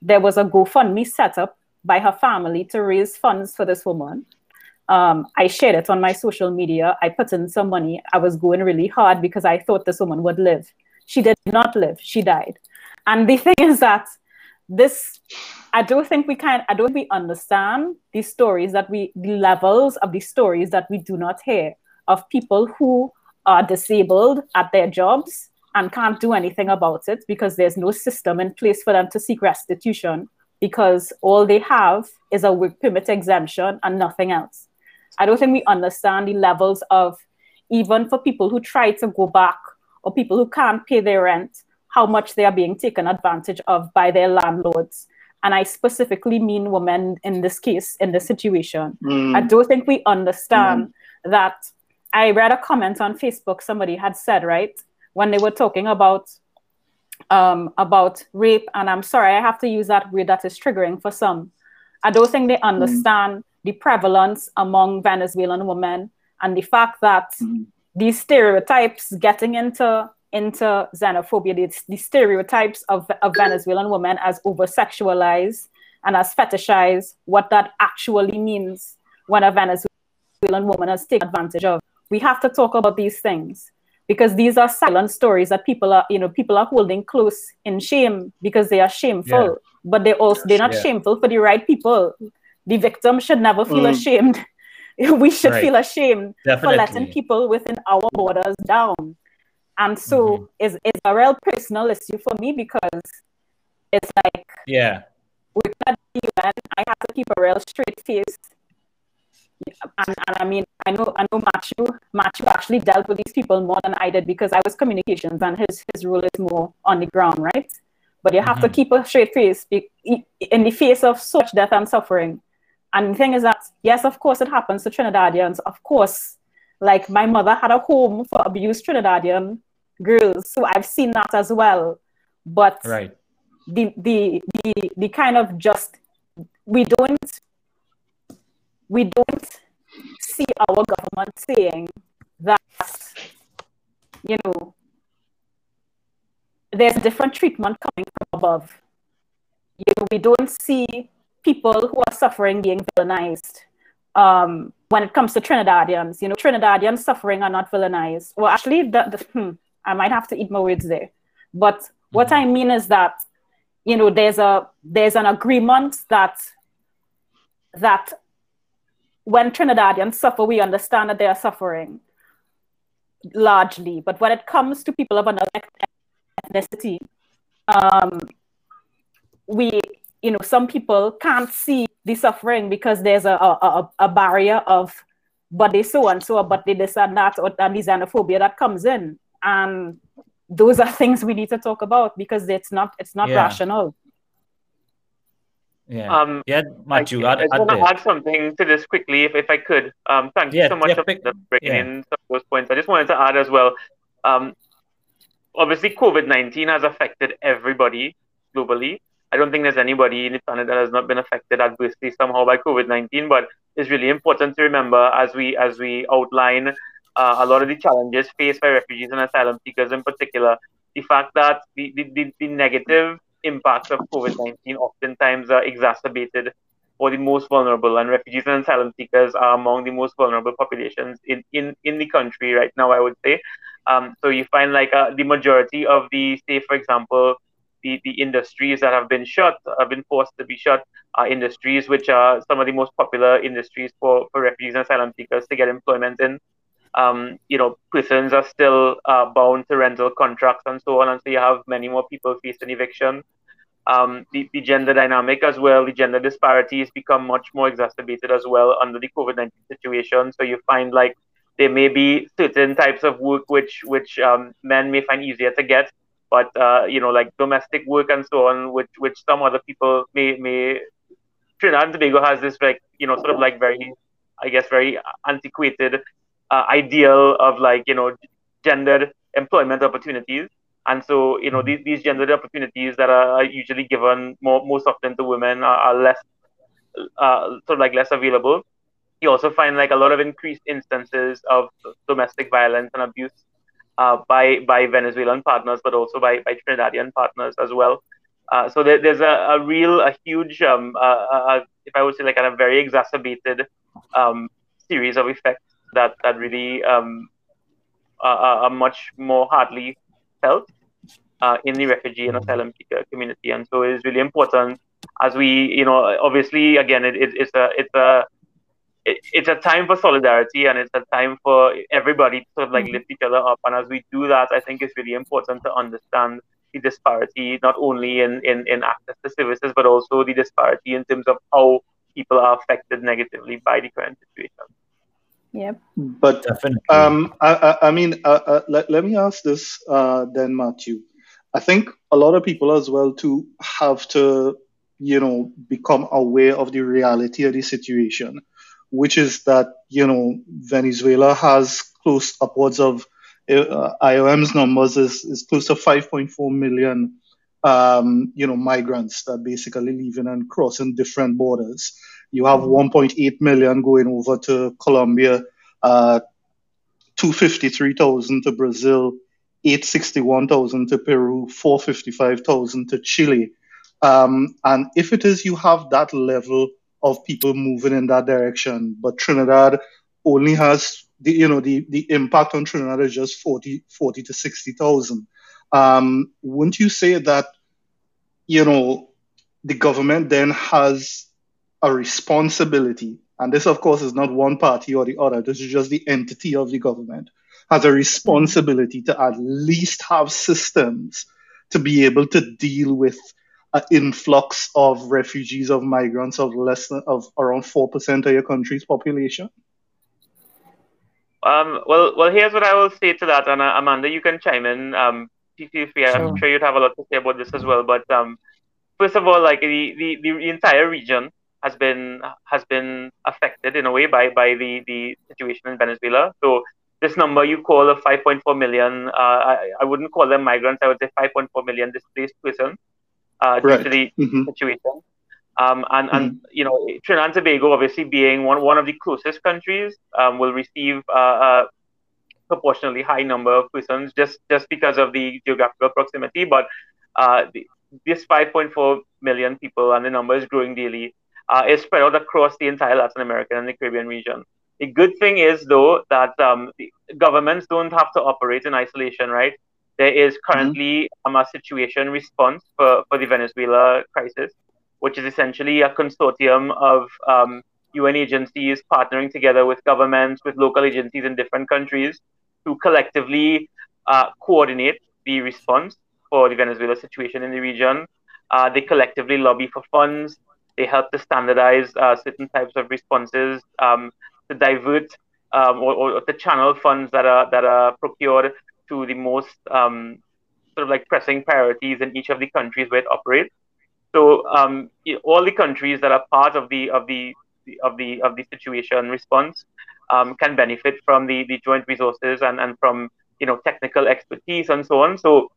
There was a GoFundMe set up by her family to raise funds for this woman. Um, I shared it on my social media. I put in some money. I was going really hard because I thought this woman would live. She did not live. She died. And the thing is that this, I don't think we can, I don't think we understand the stories that we, the levels of the stories that we do not hear of people who are disabled at their jobs and can't do anything about it because there's no system in place for them to seek restitution because all they have is a work permit exemption and nothing else. I don't think we understand the levels of even for people who try to go back or people who can't pay their rent, how much they are being taken advantage of by their landlords. And I specifically mean women in this case, in this situation. Mm. I don't think we understand that. I read a comment on Facebook, somebody had said, right, when they were talking about um, about rape, and I'm sorry, I have to use that word that is triggering for some. I don't think they understand the prevalence among Venezuelan women and the fact that these stereotypes getting into into xenophobia, the, these stereotypes of, of Venezuelan women as over sexualized and as fetishized, what that actually means when a Venezuelan woman is taken advantage of. We have to talk about these things because these are silent stories that people are, you know, people are holding close in shame because they are shameful, Yeah. but they also they're not Yeah. shameful for the right people. The victim should never feel Mm. ashamed. we should Right. feel ashamed for letting people within our borders down. And so Mhm. it's, it's a real personal issue for me because it's like Yeah. with that UN, I have to keep a real straight face. And, and I mean, I know, I know Matthew, Matthew actually dealt with these people more than I did because I was communications and his, his role is more on the ground, right? But you have to Mhm. keep a straight face be- in the face of such death and suffering. And the thing is that, yes, of course, it happens to Trinidadians. Of course, like my mother had a home for abused Trinidadian girls, so I've seen that as well. But Right. the the the the kind of just we don't we don't see our government saying that you know there's different treatment coming from above. You know, we don't see people who are suffering being villainized. Um, when it comes to Trinidadians, you know, Trinidadians suffering are not villainized. Well, actually, the, the, hmm, I might have to eat my words there. But what I mean is that, you know, there's a there's an agreement that that when Trinidadians suffer, we understand that they are suffering largely. But when it comes to people of another ethnicity, um, we, you know, some people can't see the suffering because there's a, a, a, a barrier of, but they so and so, but they this and that, or and the xenophobia that comes in. And those are things we need to talk about because it's not it's not Yeah. rational. Yeah. Um, yeah, Matthew, I, add, I just add want to add something to this quickly, if, if I could. Um, thank Yeah, you so much yeah, for pick- for bringing yeah. in some of those points. I just wanted to add as well. Um, obviously, COVID nineteen has affected everybody globally. I don't think there's anybody in the planet that has not been affected adversely somehow by COVID nineteen. But it's really important to remember as we as we outline uh, a lot of the challenges faced by refugees and asylum seekers in particular, the fact that the, the, the, the negative impacts of COVID 19 oftentimes are exacerbated for the most vulnerable, and refugees and asylum seekers are among the most vulnerable populations in, in, in the country right now, I would say. Um, so you find like uh, the majority of the, say, for example, the, the industries that have been shut, have been forced to be shut, are industries which are some of the most popular industries for, for refugees and asylum seekers to get employment in. Um, you know, prisons are still uh, bound to rental contracts and so on, and so you have many more people facing eviction. Um, the, the gender dynamic as well, the gender disparities become much more exacerbated as well under the COVID 19 situation. So you find like there may be certain types of work which which um, men may find easier to get, but uh, you know like domestic work and so on, which which some other people may may. Trinidad and Tobago has this like you know sort of like very, I guess very antiquated uh, ideal of like you know gendered employment opportunities and so, you know, these, these gendered opportunities that are usually given more, most often to women are, are less, uh, sort of like less available. You also find like a lot of increased instances of domestic violence and abuse uh, by by Venezuelan partners, but also by, by Trinidadian partners as well. Uh, so there, there's a, a real, a huge, um, uh, if I would say, like a very exacerbated um, series of effects that that really um, are, are much more hardly felt uh, in the refugee and asylum seeker community. And so it is really important as we, you know, obviously, again, it, it, it's a, it's a, it, it's a time for solidarity and it's a time for everybody to sort of like mm-hmm. lift each other up. And as we do that, I think it's really important to understand the disparity, not only in, in, in access to services, but also the disparity in terms of how people are affected negatively by the current situation. Yep. But Definitely. um, I, I, I mean, uh, uh, let, let me ask this uh, then, Matthew. I think a lot of people as well too have to, you know, become aware of the reality of the situation, which is that you know Venezuela has close upwards of uh, IOM's numbers is, is close to 5.4 million, um, you know, migrants that basically leaving and crossing different borders. You have 1.8 million going over to Colombia, uh, 253,000 to Brazil, 861,000 to Peru, 455,000 to Chile. Um, and if it is you have that level of people moving in that direction, but Trinidad only has the you know the the impact on Trinidad is just 40, 40 to 60,000. Um, wouldn't you say that you know the government then has a responsibility, and this, of course, is not one party or the other, this is just the entity of the government, has a responsibility to at least have systems to be able to deal with an influx of refugees, of migrants, of less than, of around 4% of your country's population? Um, well, well, here's what I will say to that, and uh, Amanda, you can chime in. Um, I'm sure. sure you'd have a lot to say about this as well. But um, first of all, like the, the, the entire region has been has been affected in a way by by the the situation in Venezuela. So this number you call of 5.4 million, uh, I, I wouldn't call them migrants. I would say 5.4 million displaced persons uh, due right. to the mm-hmm. situation. Um, and, mm-hmm. and you know Trinidad and Tobago, obviously being one one of the closest countries, um, will receive uh, a proportionally high number of persons just just because of the geographical proximity. But uh, the, this 5.4 million people and the number is growing daily uh, is spread out across the entire Latin American and the Caribbean region. The good thing is, though, that um, governments don't have to operate in isolation, right? There is currently mm-hmm. um, a situation response for, for the Venezuela crisis, which is essentially a consortium of um, UN agencies partnering together with governments, with local agencies in different countries to collectively uh, coordinate the response for the Venezuela situation in the region. Uh, they collectively lobby for funds. They help to standardize uh, certain types of responses, um, to divert um, or, or, to channel funds that are that are procured to the most um, sort of like pressing priorities in each of the countries where it operates. So um, all the countries that are part of the of the of the of the situation response um, can benefit from the, the joint resources and, and from you know technical expertise and so on. So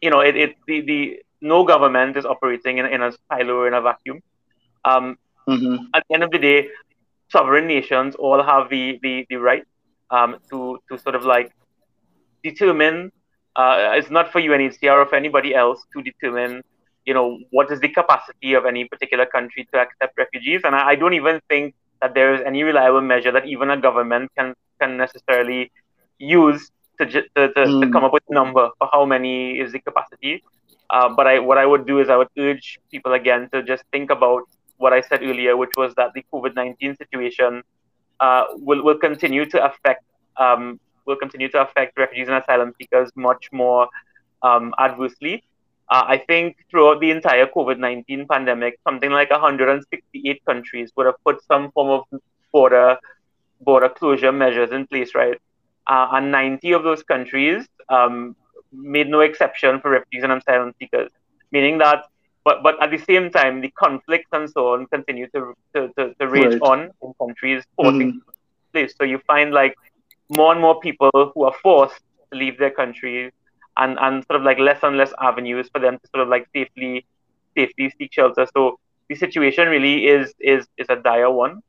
you know it, it the, the no government is operating in, in a silo or in a vacuum. Um, mm-hmm. At the end of the day, sovereign nations all have the, the, the right um, to to sort of like determine. Uh, it's not for UNHCR or for anybody else to determine, you know, what is the capacity of any particular country to accept refugees. And I, I don't even think that there is any reliable measure that even a government can can necessarily use to to, to, mm. to come up with a number for how many is the capacity. Uh, but I what I would do is I would urge people again to just think about what I said earlier, which was that the COVID nineteen situation uh, will will continue to affect um, will continue to affect refugees and asylum seekers much more um, adversely. Uh, I think throughout the entire COVID 19 pandemic, something like 168 countries would have put some form of border border closure measures in place, right? Uh, and 90 of those countries um, made no exception for refugees and asylum seekers, meaning that, but, but at the same time, the conflicts and so on continue to, to, to, to rage right. on in countries forcing mm. place. So you find like more and more people who are forced to leave their country and, and sort of like less and less avenues for them to sort of like safely safely seek shelter. So the situation really is is is a dire one.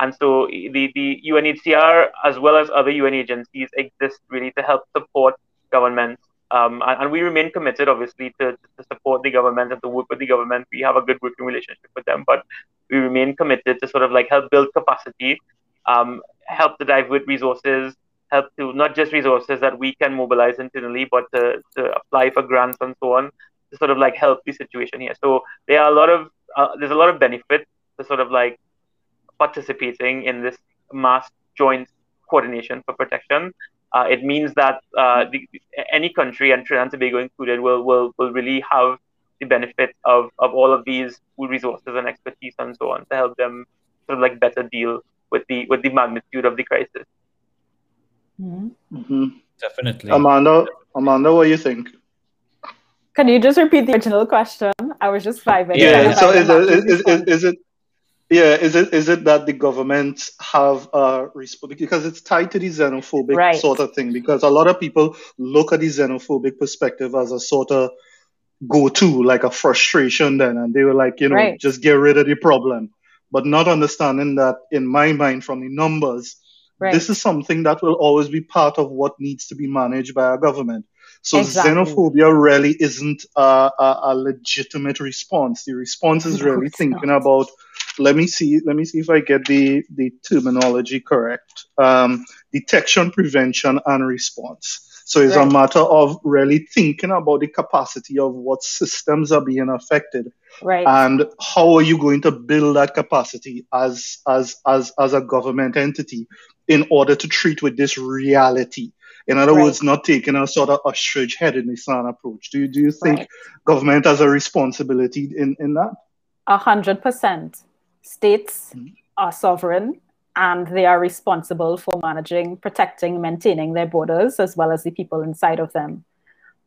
And so the, the UNHCR as well as other UN agencies exist really to help support governments. Um, and, and, we remain committed, obviously, to, to support the government and to work with the government. We have a good working relationship with them, but we remain committed to sort of like help build capacity, um, help to divert resources, help to not just resources that we can mobilize internally, but to, to apply for grants and so on to sort of like help the situation here. So there are a lot of uh, there's a lot of benefit to sort of like participating in this mass joint coordination for protection. Uh, it means that uh, the, any country, and Trinidad and Tobago included, will, will, will really have the benefit of, of all of these resources and expertise and so on to help them sort of like better deal with the with the magnitude of the crisis. Mm-hmm. Definitely. Amanda, Amanda, what do you think? Can you just repeat the original question? I was just vibing. Yeah. So is it, is, is, is it yeah, is it is it that the governments have a response because it's tied to the xenophobic right. sort of thing? Because a lot of people look at the xenophobic perspective as a sort of go-to, like a frustration, then, and they were like, you know, right. just get rid of the problem, but not understanding that, in my mind, from the numbers, right. this is something that will always be part of what needs to be managed by a government. So exactly. xenophobia really isn't a, a, a, legitimate response. The response is really thinking about let me see let me see if I get the the terminology correct. Um, detection, prevention, and response. So it's right. a matter of really thinking about the capacity of what systems are being affected, right. and how are you going to build that capacity as as as as a government entity in order to treat with this reality. In other right. words, not taking a sort of ostrich headed Nissan approach. Do you do you think right. government has a responsibility in in that? A hundred percent states mm-hmm. are sovereign and they are responsible for managing, protecting, maintaining their borders as well as the people inside of them.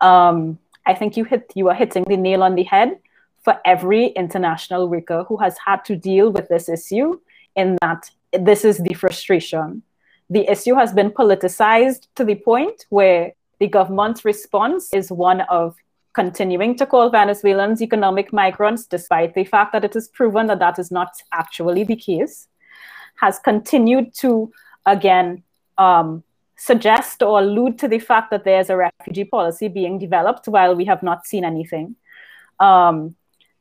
Um, I think you hit you are hitting the nail on the head for every international worker who has had to deal with this issue. In that this is the frustration. The issue has been politicized to the point where the government's response is one of continuing to call Venezuelans economic migrants, despite the fact that it is proven that that is not actually the case, has continued to, again, um, suggest or allude to the fact that there's a refugee policy being developed while we have not seen anything. Um,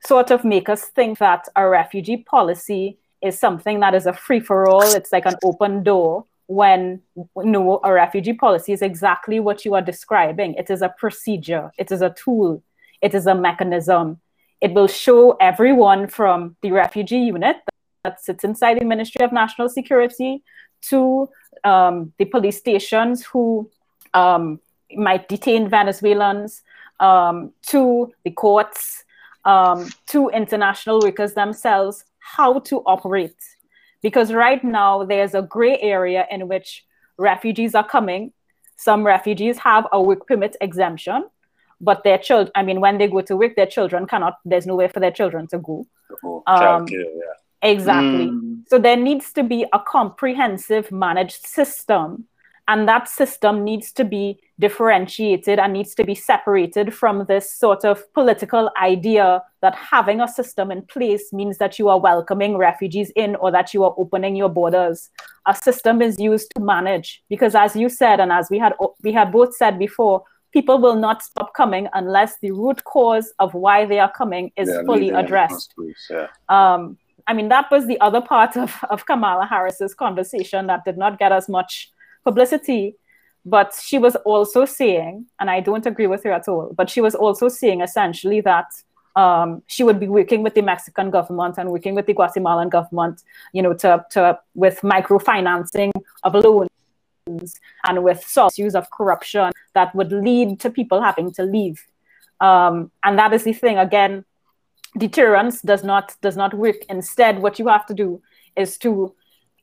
sort of make us think that a refugee policy is something that is a free for all, it's like an open door when you know, a refugee policy is exactly what you are describing. It is a procedure, it is a tool, it is a mechanism. It will show everyone from the refugee unit that sits inside the Ministry of National Security to um, the police stations who um, might detain Venezuelans, um, to the courts, um, to international workers themselves, how to operate because right now there's a gray area in which refugees are coming. Some refugees have a work permit exemption, but their children, I mean, when they go to work, their children cannot, there's no way for their children to go. Oh, um, yeah. Exactly. Mm. So there needs to be a comprehensive managed system, and that system needs to be differentiated and needs to be separated from this sort of political idea that having a system in place means that you are welcoming refugees in or that you are opening your borders. A system is used to manage because as you said and as we had we had both said before, people will not stop coming unless the root cause of why they are coming is yeah, fully addressed. Yeah. Um, I mean, that was the other part of, of Kamala Harris's conversation that did not get as much publicity but she was also saying, and I don't agree with her at all, but she was also saying essentially that um, she would be working with the Mexican government and working with the Guatemalan government, you know, to, to with microfinancing of loans and with sources of corruption that would lead to people having to leave. Um, and that is the thing. Again, deterrence does not does not work. Instead, what you have to do is to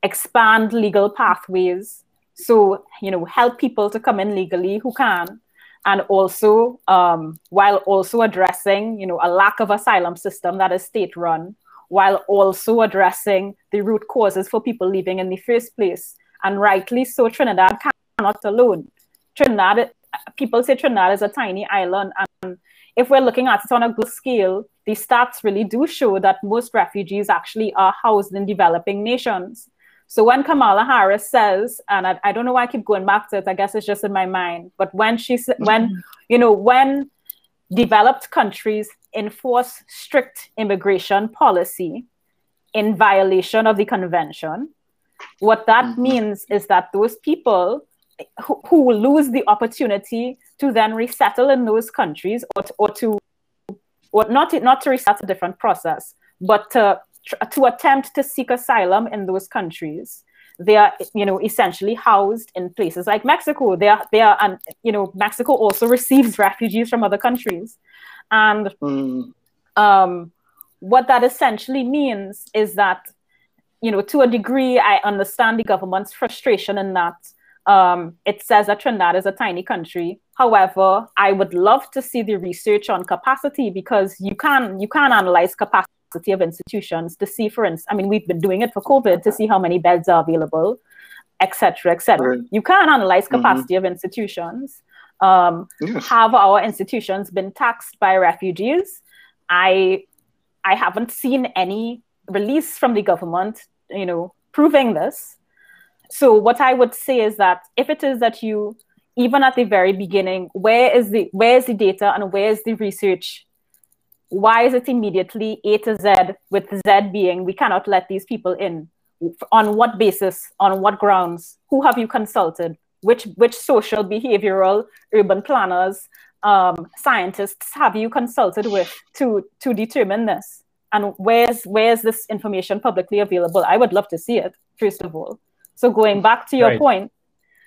expand legal pathways so, you know, help people to come in legally who can, and also um, while also addressing, you know, a lack of asylum system that is state run, while also addressing the root causes for people leaving in the first place. And rightly so, Trinidad cannot alone. Trinidad, people say Trinidad is a tiny island, and if we're looking at it on a global scale, the stats really do show that most refugees actually are housed in developing nations. So when Kamala Harris says, and I, I, don't know why I keep going back to it, I guess it's just in my mind, but when she said, when, mm-hmm. you know, when developed countries enforce strict immigration policy in violation of the convention, what that mm-hmm. means is that those people who, who lose the opportunity to then resettle in those countries or to, or to or not, not to resettle a different process, but to to attempt to seek asylum in those countries they are you know essentially housed in places like mexico they are they are and you know mexico also receives refugees from other countries and mm. um, what that essentially means is that you know to a degree i understand the government's frustration in that um, it says that Trinidad is a tiny country. However, I would love to see the research on capacity because you can you can analyze capacity of institutions to see, for instance, I mean, we've been doing it for COVID to see how many beds are available, et etc., etc. Right. You can analyze mm-hmm. capacity mm-hmm. of institutions. Um, yes. Have our institutions been taxed by refugees? I I haven't seen any release from the government, you know, proving this. So what I would say is that if it is that you, even at the very beginning, where is the where is the data and where is the research why is it immediately A to Z with Z being we cannot let these people in? On what basis? On what grounds? Who have you consulted? Which which social, behavioral, urban planners, um, scientists have you consulted with to to determine this? And where's where's this information publicly available? I would love to see it first of all. So going back to your right. point,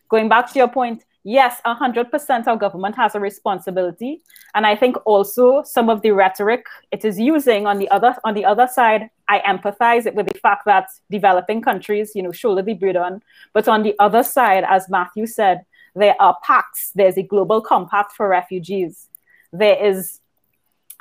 going back to your point, yes, 100% our government has a responsibility. And I think also some of the rhetoric it is using on the other on the other side, I empathize it with the fact that developing countries, you know, shoulder the burden. But on the other side, as Matthew said, there are pacts. There's a global compact for refugees. There is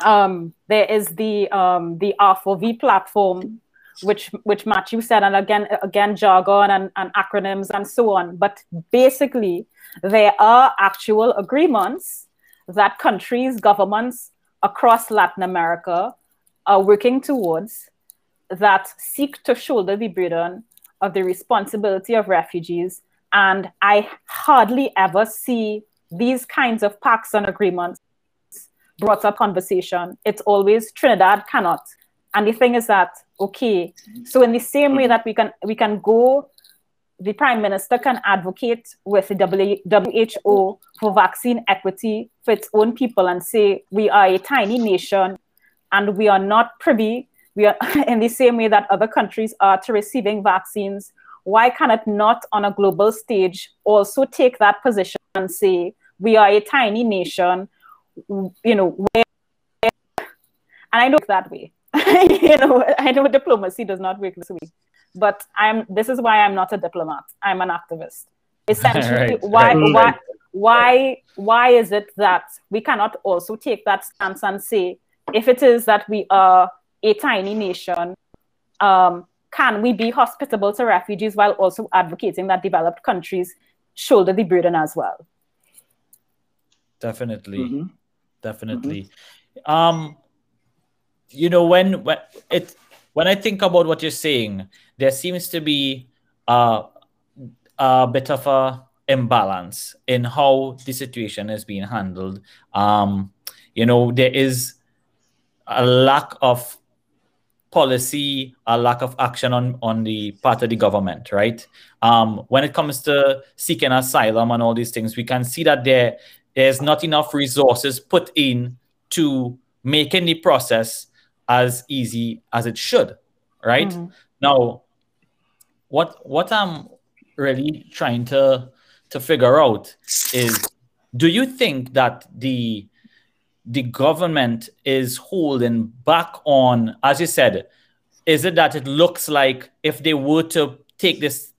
um, there is the um, the R4V platform which which Matthew said, and again again jargon and, and acronyms and so on. But basically, there are actual agreements that countries, governments across Latin America are working towards that seek to shoulder the burden of the responsibility of refugees. And I hardly ever see these kinds of pacts and agreements brought up conversation. It's always Trinidad cannot. And the thing is that, okay, so in the same way mm-hmm. that we can we can go the prime minister can advocate with the WHO for vaccine equity for its own people and say we are a tiny nation and we are not privy. We are in the same way that other countries are to receiving vaccines. Why can it not on a global stage also take that position and say we are a tiny nation you know and i know that way. You know i know diplomacy does not work this way but I'm this is why I'm not a diplomat. I'm an activist. Essentially, right, why right. why why why is it that we cannot also take that stance and say if it is that we are a tiny nation, um, can we be hospitable to refugees while also advocating that developed countries shoulder the burden as well? definitely, Mhm. definitely. Um, you know, when when it when I think about what you're saying, there seems to be a a bit of a imbalance in how the situation is being handled. Um, you know, there is a lack of policy, a lack of action on, on the part of the government, right? Um, when it comes to seeking asylum and all these things, we can see that there there's not enough resources put in to making the process as easy as it should, right? Mhm. Now, what what I'm really trying to to figure out is do you think that the the government is holding back on as you said is it that it looks like if they were to take this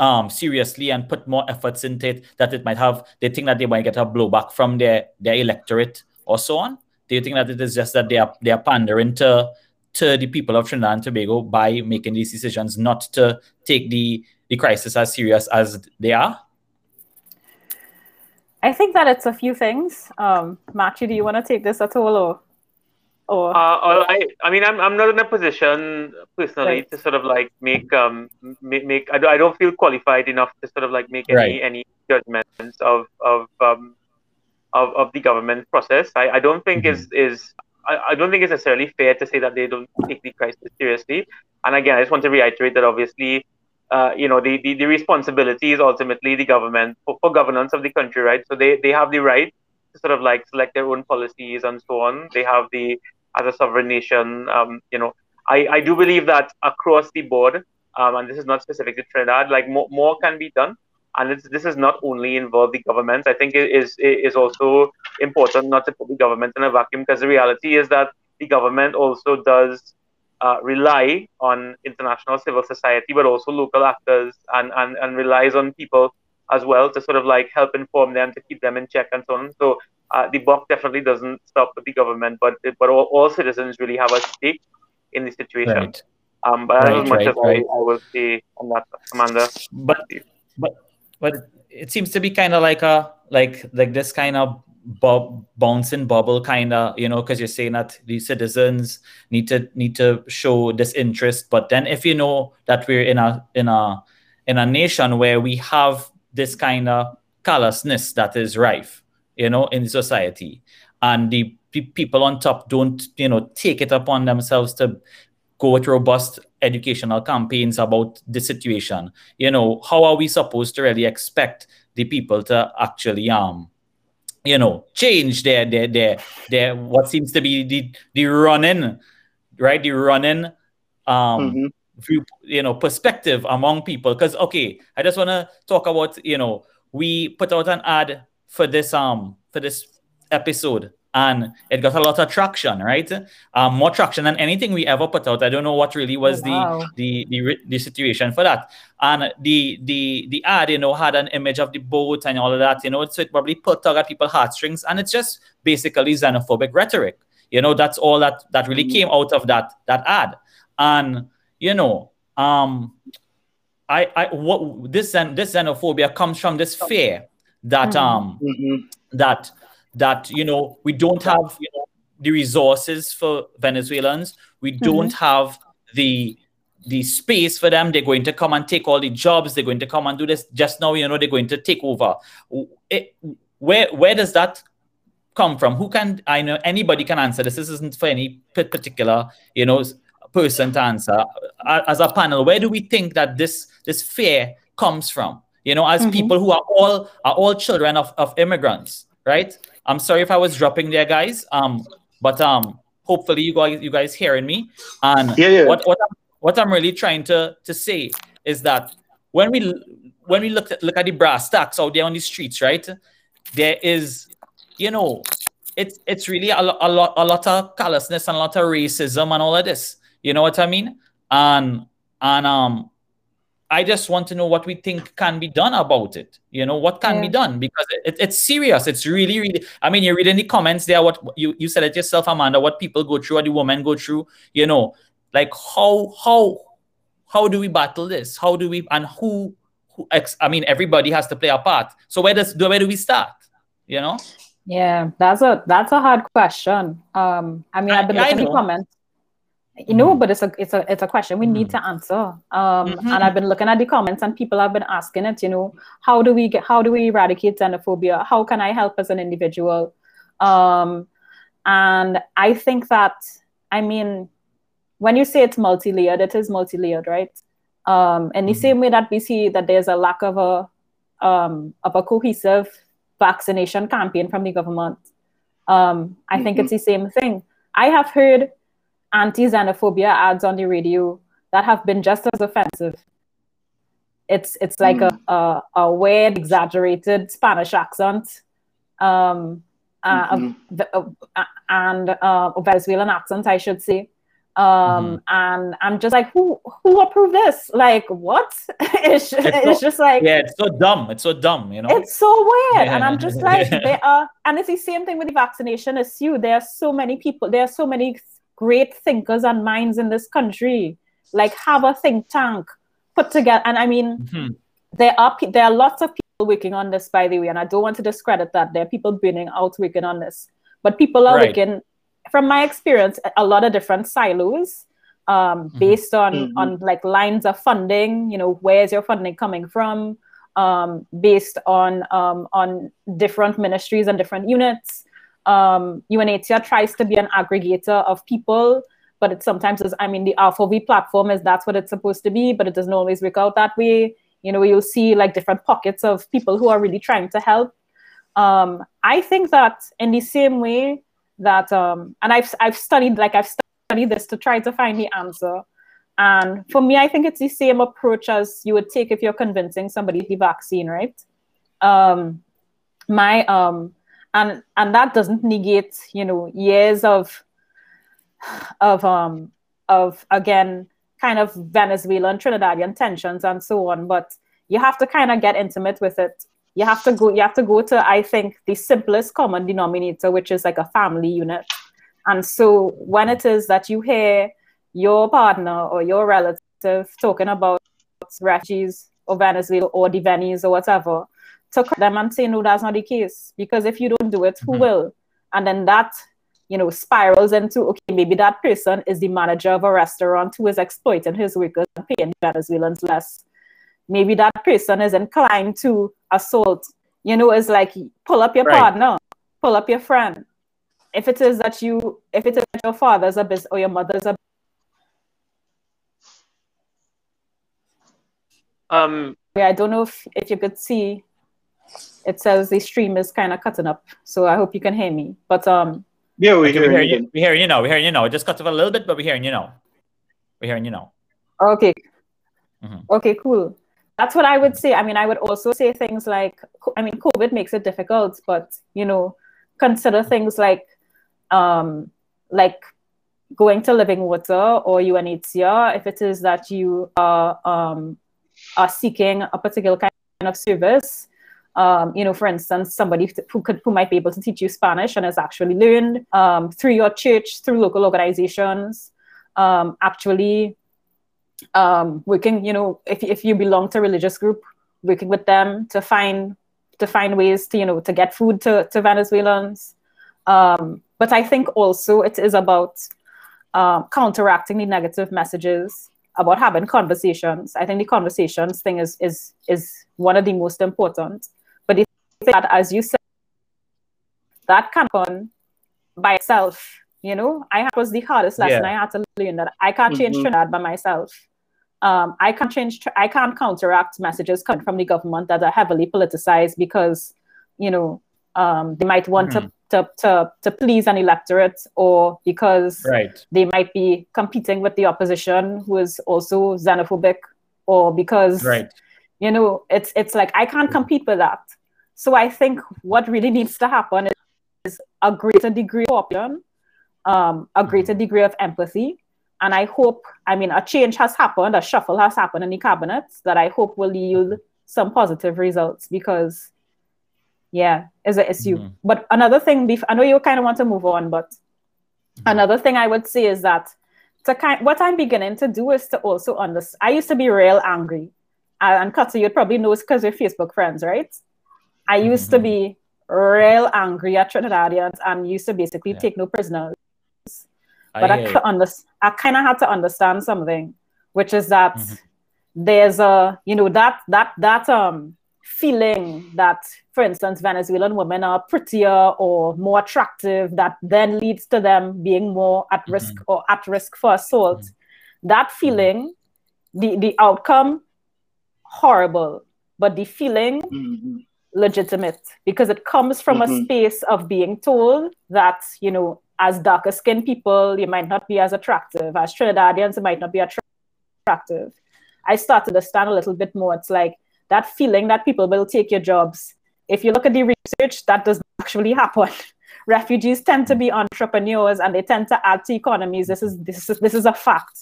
um, seriously and put more efforts into it that it might have they think that they might get a blowback from their their electorate or so on do you think that it is just that they are they are pandering to to the people of Trinidad and Tobago by making these decisions not to take the the crisis as serious as they are I think that it's a few things. Um, Matthew, do you want to take this at all, or, or Uh, well, I, I mean, I'm, I'm not in a position personally Right. to sort of like make, um, make, make I, don't- I don't feel qualified enough to sort of like make any, Right. any judgments of, of, um, of, of the government process. I, I don't think is, is, I, I don't think it's necessarily fair to say that they don't take the crisis seriously. And again, I just want to reiterate that obviously, uh, you know, the, the, the responsibility is ultimately the government for, for governance of the country, right? So they, they have the right to sort of like select their own policies and so on. They have the, as a sovereign nation, um, you know, I, I do believe that across the board, um, and this is not specific to Trinidad, like more, more can be done. And it's, this is not only involve the government. I think it is it is also important not to put the government in a vacuum because the reality is that the government also does uh, rely on international civil society, but also local actors, and, and, and relies on people as well to sort of like help inform them, to keep them in check, and so on. So uh, the buck definitely doesn't stop with the government, but but all, all citizens really have a stake in the situation. right Um, but Right, as much right, as. I, I will say on that, Amanda. but but but it seems to be kind of like a like like this kind of bob bouncing bubble kind of you know because you're saying that the citizens need to need to show this interest. But then if you know that we're in a in a in a nation where we have this kind of callousness that is rife you know in society and the pe- people on top don't you know take it upon themselves to go with robust educational campaigns about the situation. You know how are we supposed to really expect the people to actually um you know change their their their their what seems to be the the running right? The running um Mhm. view you know perspective among people. Because okay i just want to talk about you know we put out an ad for this um for this episode and it got a lot of traction right um more traction than anything we ever put out i don't know what really was wow. the the the the situation for that and the the the ad you know had an image of the boat and all of that you know so it probably put tug at people's heartstrings and it's just basically xenophobic rhetoric you know that's all that that really Mhm. came out of that that ad and you know um i i what this this xenophobia comes from this fear that Mhm. um Mhm. that that you know we don't have you know, the resources for Venezuelans. We don't have the the space for them. They're going to come and take all the jobs. They're going to come and do this. Just now, you know, they're going to take over. It- where where does that come from? Who can I know? Anybody can answer this. This isn't for any particular you know person to answer. As a panel, where do we think that this this fear comes from? You know, as Mhm. people who are all are all children of, of immigrants, right? I'm sorry if I was dropping there, guys. Um, but um, hopefully you guys you guys hearing me. And Yeah, yeah. what what I'm, what I'm really trying to to say is that when we when we look at look at the brass tacks out there on the streets, right? There is, you know, it's it's really a, a lot a lot of callousness and a lot of racism and all of this. You know what I mean? And and um I just want to know what we think can be done about it. You know, what can be done because it, it's serious. It's really, really. I mean, you read in the comments there what you, you said it yourself, Amanda, what people go through, what the women go through, you know, like how how how do we battle this? How do we and who who ex, I mean everybody has to play a part. So where does where do we start? You know? Yeah, that's a that's a hard question. Um, I mean, I, have been looking at the comments. You know, mm-hmm. but it's a it's a it's a question we mm-hmm. need to answer. Um, mm-hmm. and I've been looking at the comments, and people have been asking it. You know, how do we get how do we eradicate xenophobia? How can I help as an individual? Um, and I think that I mean, when you say it's multi-layered, it is multi-layered, right? Um, in the mm-hmm. same way that we see that there's a lack of a um, of a cohesive vaccination campaign from the government. Um, I mm-hmm. think it's the same thing. I have heard anti-xenophobia ads on the radio that have been just as offensive. It's it's like mm. a, a, a weird, exaggerated Spanish accent, um, uh, mm-hmm. uh, and uh, Venezuelan accent, I should say. Um, mm-hmm. and I'm just like, who who approved this? Like, what? it's, just, it's, it's so, just like, yeah, it's so dumb. It's so dumb, you know. It's so weird, yeah. and I'm just like, they are, and it's the same thing with the vaccination as you. There are so many people. There are so many great thinkers and minds in this country. Like, have a think tank put together, and I mean, mm-hmm. there are there are lots of people working on this, by the way, and I don't want to discredit that. There are people burning out working on this, but people are right. working from my experience, a lot of different silos um, mm-hmm. based on mm-hmm. on like lines of funding. You know, where's your funding coming from? Um, based on um, on different ministries and different units. Um, UNHCR tries to be an aggregator of people, but it sometimes is. I mean, the R4V platform is that's what it's supposed to be, but it doesn't always work out that way. You know, you'll see like different pockets of people who are really trying to help. Um, I think that in the same way that um and I've I've studied like I've studied this to try to find the answer. And for me, I think it's the same approach as you would take if you're convincing somebody the vaccine, right? Um, my um, and and that doesn't negate, you know, years of of um of again kind of Venezuelan Trinidadian tensions and so on. But you have to kind of get intimate with it you have to go you have to go to i think the simplest common denominator which is like a family unit and so when it is that you hear your partner or your relative talking about refugees or venezuela or the venice or whatever to them and say no that's not the case because if you don't do it who mm-hmm. will and then that you know spirals into okay maybe that person is the manager of a restaurant who is exploiting his workers and paying venezuelans less maybe that person is inclined to assault. You know, it's like pull up your right. partner, pull up your friend. If it is that you, if it is that your father's a business or your mother's a um yeah, I don't know if, if you could see it says the stream is kind of cutting up. So I hope you can hear me. But um yeah, we okay, hear you. We hear you now. We hear you now. It just cut off a little bit, but we're hearing you now. We're hearing you now. Okay. Mm-hmm. Okay, cool that's what I would say. I mean, I would also say things like, I mean, COVID makes it difficult, but you know, consider things like, um, like going to Living Water or UNHCR if it is that you are um, are seeking a particular kind of service. Um, you know, for instance, somebody who could who might be able to teach you Spanish and has actually learned um, through your church, through local organizations, um, actually um, working, you know, if, if you belong to a religious group, working with them to find to find ways to, you know, to get food to, to Venezuelans. Um, but I think also it is about uh, counteracting the negative messages about having conversations. I think the conversations thing is is is one of the most important. But that, as you said, that can happen by itself. You know, I was the hardest lesson yeah. I had to learn that I can't change mm-hmm. Trinidad by myself um, I can't change, I can't counteract messages coming from the government that are heavily politicized because, you know, um, they might want mm-hmm. to, to, to, to please an electorate or because right. they might be competing with the opposition who is also xenophobic or because, right. you know, it's, it's like, I can't compete with that. So I think what really needs to happen is, a greater degree of opinion, um, a greater mm-hmm. degree of empathy, and I hope, I mean, a change has happened, a shuffle has happened in the cabinet that I hope will yield some positive results because, yeah, is an issue. Mm-hmm. But another thing, I know you kind of want to move on, but mm-hmm. another thing I would say is that to kind, what I'm beginning to do is to also understand. I used to be real angry, and Katsu, you'd probably know because we're Facebook friends, right? I used mm-hmm. to be real angry at Trinidadians and used to basically Yeah. take no prisoners. But I, hear ca- under, I kind of had to understand something, which is that Mhm. there's a, you know, that that that um feeling that, for instance, Venezuelan women are prettier or more attractive, that then leads to them being more at risk or at risk for assault. That feeling, the the outcome, horrible, but the feeling Mhm. Legitimate because it comes from a Mhm. space of being told that you know as darker skinned people you might not be as attractive. As trinidadians you might not be attra- attractive. I started to understand a little bit more. It's like that feeling that people will take your jobs. If you look at the research that does not actually happen. Refugees tend to be entrepreneurs and they tend to add to economies. This is this is this is a fact.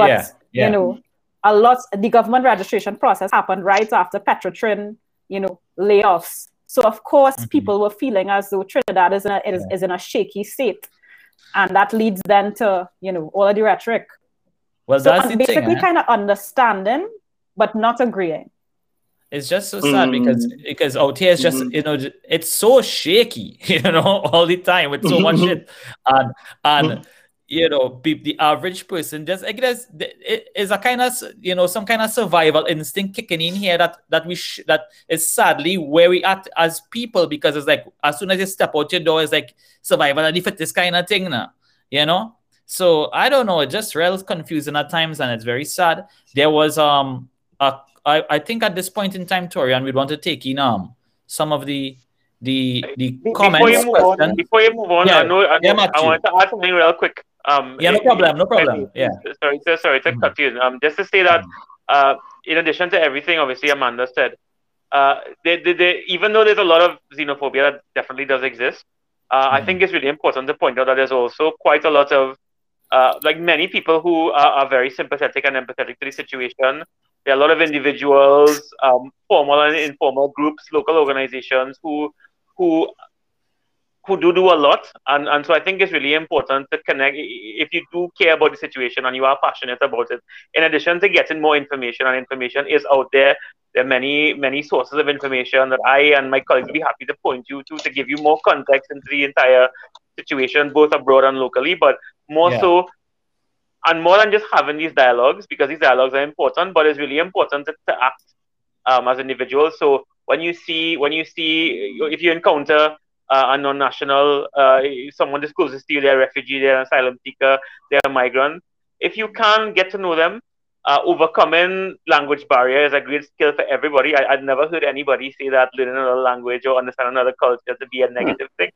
But Yeah, yeah. you know a lot the government registration process happened right after petrotrin you know layoffs so of course Mhm. people were feeling as though trinidad is in a, is, is in a shaky state and that leads then to you know all of the rhetoric Well, so that's I'm the basically thing. eh? kind of understanding but not agreeing It's just so sad Mm. because because out here it's just Mhm. you know it's so shaky you know all the time with so much shit and and you know pe- the average person just I guess it is a kind of you know some kind of survival instinct kicking in here that that we sh- that is sadly where we at as people because it's like as soon as you step out your door it's like survival of the fittest kind of thing now you know so I don't know, it just real confusing at times, and it's very sad. There was um a I, I think at this point in time, Torian, we'd want to take in um some of the the the Be- comments. Before you move on, before you move on, Yeah. I know, I, Yeah, I want to add something real quick. Um, Yeah, no problem, no problem. Yeah. Sorry, so, sorry to Mhm. cut you. Um, just to say that, uh, in addition to everything, obviously Amanda said, uh, they, they, they, even though there's a lot of xenophobia that definitely does exist, uh, I Mhm. think it's really important to point out that there's also quite a lot of, uh, like many people who are, are very sympathetic and empathetic to the situation. There are a lot of individuals, um, formal and informal groups, local organizations who who who do do a lot and, and so i think it's really important to connect if you do care about the situation and you are passionate about it in addition to getting more information and information is out there there are many many sources of information that i and my colleagues will be happy to point you to to give you more context into the entire situation both abroad and locally but more Yeah. so and more than just having these dialogues because these dialogues are important but it's really important to, to act um, as individuals so when you see when you see if you encounter uh, a non-national, uh, someone discloses to you they're a refugee, they're an asylum seeker, they're a migrant. If you can get to know them, uh, overcoming language barrier is a great skill for everybody. I, I've never heard anybody say that learning another language or understanding another culture to be a negative thing.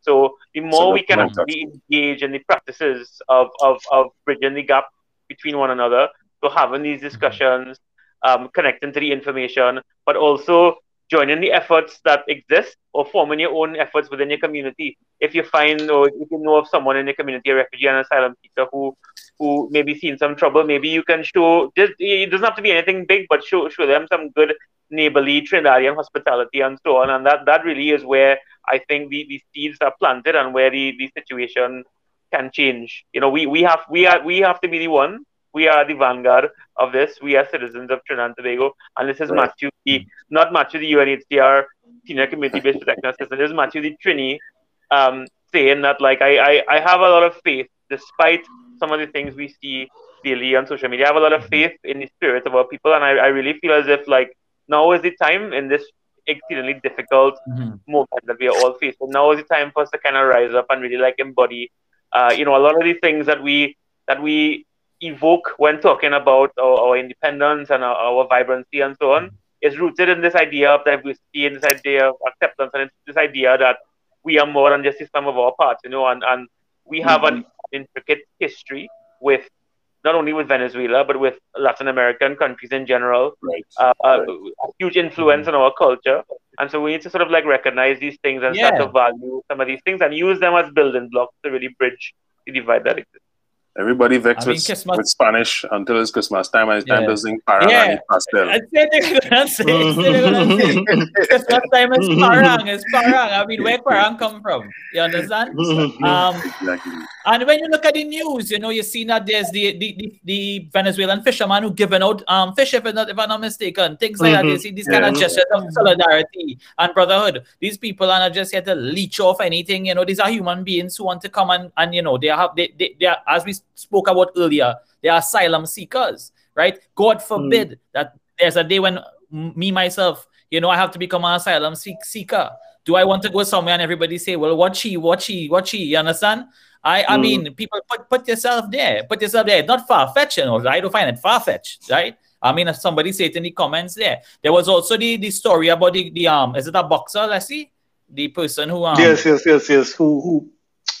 So the more we can actually engage in the practices of, of, of bridging the gap between one another, so having these discussions, um, connecting to the information, but also joining the efforts that exist or forming your own efforts within your community. If you find or if you know of someone in your community, a refugee and asylum seeker who who maybe seen some trouble, maybe you can show just it doesn't have to be anything big, but show show them some good neighborly Trinidadian hospitality and so on. And that that really is where I think the, the seeds are planted and where the, the situation can change. You know, we, we have we are we have to be the one. We are the vanguard of this. We are citizens of Trinidad and Tobago. And this is Right. Matthew the not Matthew the UNHCR senior community based protection assistant. This is Matthew the Trini um, saying that like I, I, I have a lot of faith despite some of the things we see daily on social media. I have a lot of faith in the spirit of our people and I, I really feel as if like now is the time in this exceedingly difficult Mhm. moment that we are all facing. Now is the time for us to kind of rise up and really like embody, uh, you know, a lot of the things that we that we evoke when talking about our, our independence and our, our vibrancy and so on is rooted in this idea of diversity and this idea of acceptance and it's this idea that we are more than just the sum of our parts, you know, and, and we have an intricate history with not only with Venezuela but with Latin American countries in general Right. uh, uh, Right. a huge influence on our culture. And so we need to sort of like recognize these things and start to value some of these things and use them as building blocks to really bridge the divide that exists. Everybody vexed I mean, with, with Spanish until it's Christmas time and it's time Yeah. to sing parang Yeah. and pastel. I said they're gonna say, they're gonna say, Christmas time is parang, it's parang. I mean, where parang come from? You understand? Um, Exactly. and when you look at the news, you know, you see that there's the the, the, the Venezuelan fisherman who given out um fish, if, I'm not, if I'm not mistaken, things like that. You Mhm. see these kind of gestures of solidarity and brotherhood. These people are not just here to leech off anything. You know, these are human beings who want to come and, and you know, they have they, they, they are, as we spoke about earlier, they are asylum seekers, right? God forbid that there's a day when me myself, you know, I have to become an asylum seek- seeker. Do I want to go somewhere and everybody say, well, what she, what she, what she, you understand? I, I Mm. mean, people put, put yourself there, put yourself there. It's not far fetched, you know. I don't find it far fetched, right? I mean, if somebody say it in the comments there, there was also the, the story about the, the um, is it a boxer? Let's see, the person who um, yes, yes, yes, yes. Who who who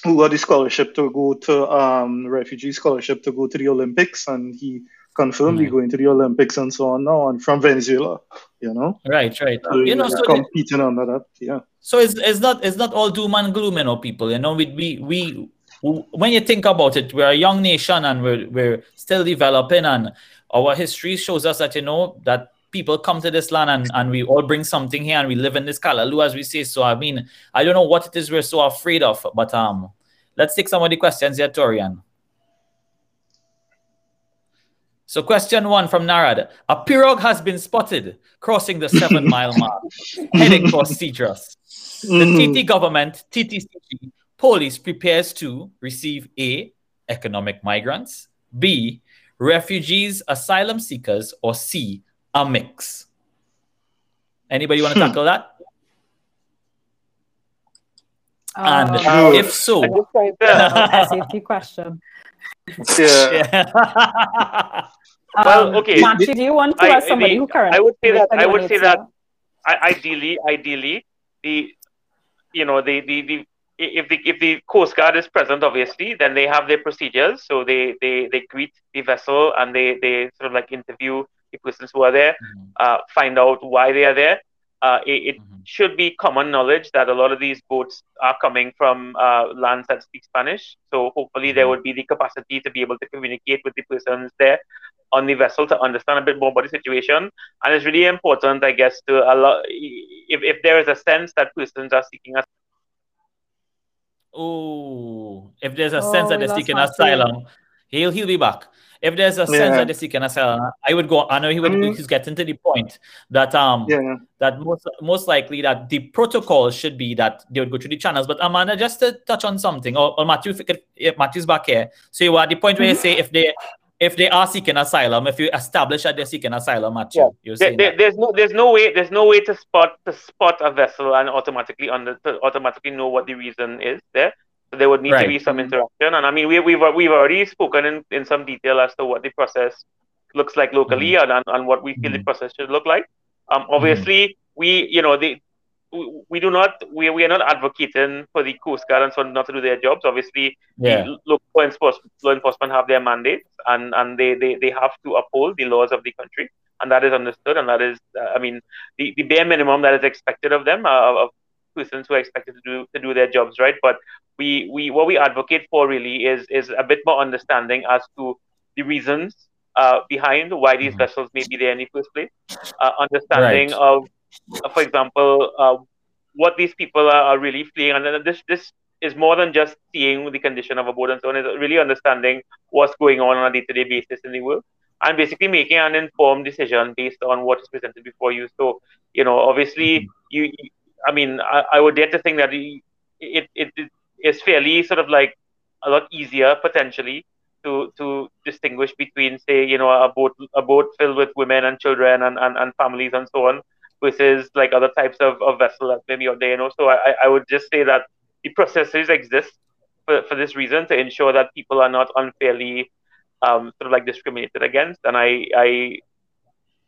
got the scholarship to go to um refugee scholarship to go to the Olympics, and he confirmed he going to the Olympics and so on now, and from Venezuela, you know, right, right. so You know, so competing under that, yeah. So it's, it's not it's not all doom and gloom, you know, people. You know, we we we when you think about it, we're a young nation and we're we're still developing, and our history shows us that you know that people come to this land and, and we all bring something here and we live in this kalaloo as we say. So I mean, I don't know what it is we're so afraid of, but um, let's take some of the questions here, Torian. So question one from Narad. A pirogue has been spotted crossing the seven mile mark, heading for Cedros. The. TT government, TTCG, police prepares to receive A, economic migrants, B, refugees, asylum seekers, or C, a mix. Anybody want to tackle that? And Um, if so, I just find that- SAT question. Yeah. yeah. Well, Um, okay. Matthew, do you want to I- ask somebody the- who currently I would say that- I would say that- I, ideally, ideally, the you know the, the the if the if the Coast Guard is present, obviously, then they have their procedures. So they they they greet the vessel and they they sort of like interview the persons who are there, uh, find out why they are there. Uh, it, it Mhm. should be common knowledge that a lot of these boats are coming from uh, lands that speak Spanish. So hopefully there would be the capacity to be able to communicate with the persons there on the vessel to understand a bit more about the situation. And it's really important, I guess, to allow if, if there is a sense that persons are seeking us. Oh, if there's a Oh, sense that they're seeking Matthew. asylum, he'll he'll be back. If there's a sense that they're seeking asylum, I would go. I know he would. Mhm. He's getting to the point that um Yeah. that most most likely that the protocol should be that they would go through the channels. But Amanda, just to touch on something, or, or Matthew, if, Matthew's back here. So you are at the point where you say if they if they are seeking asylum, if you establish that they're seeking asylum, Matthew, Yeah. There, saying there- there's no there's no way there's no way to spot to spot a vessel and automatically under to automatically know what the reason is there. There would need to be some interaction. And I mean we we've we've already spoken in, in some detail as to what the process looks like locally and, and, and what we feel the Mhm. process should look like. Um obviously we you know the we, we do not we, we are not advocating for the Coast Guard and so not to do their jobs. Obviously yeah, the local law enforcement, law enforcement have their mandates and, and they, they, they have to uphold the laws of the country. And that is understood. And that is, uh, I mean, the, the bare minimum that is expected of them, uh, of persons who are expected to do, to do their jobs, right? But we, we, what we advocate for really is, is a bit more understanding as to the reasons uh, behind why these Mhm. vessels may be there in the first place. Uh, understanding Right. of, uh, for example, uh, what these people are, are really fleeing. And then this, this is more than just seeing the condition of a boat and so on. It's really understanding what's going on on a day-to-day basis in the world and basically making an informed decision based on what is presented before you. So, you know, obviously, you, you- I mean, I, I would dare to think that it, it, it is fairly sort of like a lot easier potentially to to distinguish between, say, you know, a boat a boat filled with women and children and, and, and families and so on versus like other types of, of vessel that maybe out there, you know. So I, I would just say that the processes exist for, for this reason to ensure that people are not unfairly um, sort of like discriminated against. And I, I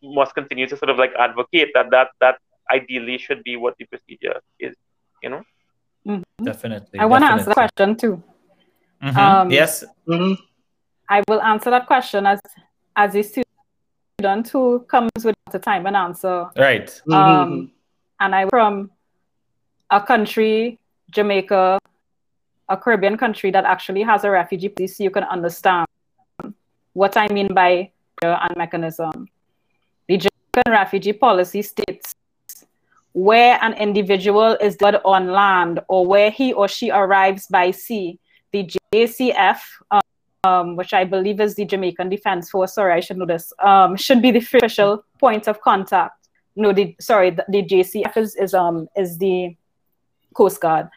must continue to sort of like advocate that that, that ideally should be what the procedure is, you know? definitely. I want to answer the question too. Mhm. Um, yes. Mhm. I will answer that question as as a student who comes with the time and answer. Right. Mhm. Um, and I'm from a country, Jamaica, a Caribbean country that actually has a refugee policy, you can understand what I mean by and mechanism. The Jamaican refugee policy states where an individual is dead on land or where he or she arrives by sea, the JCF, um, which I believe is the Jamaican Defense Force, sorry, I should know this, um, should be the official point of contact. No, the sorry, the, the JCF is, is um is the Coast Guard,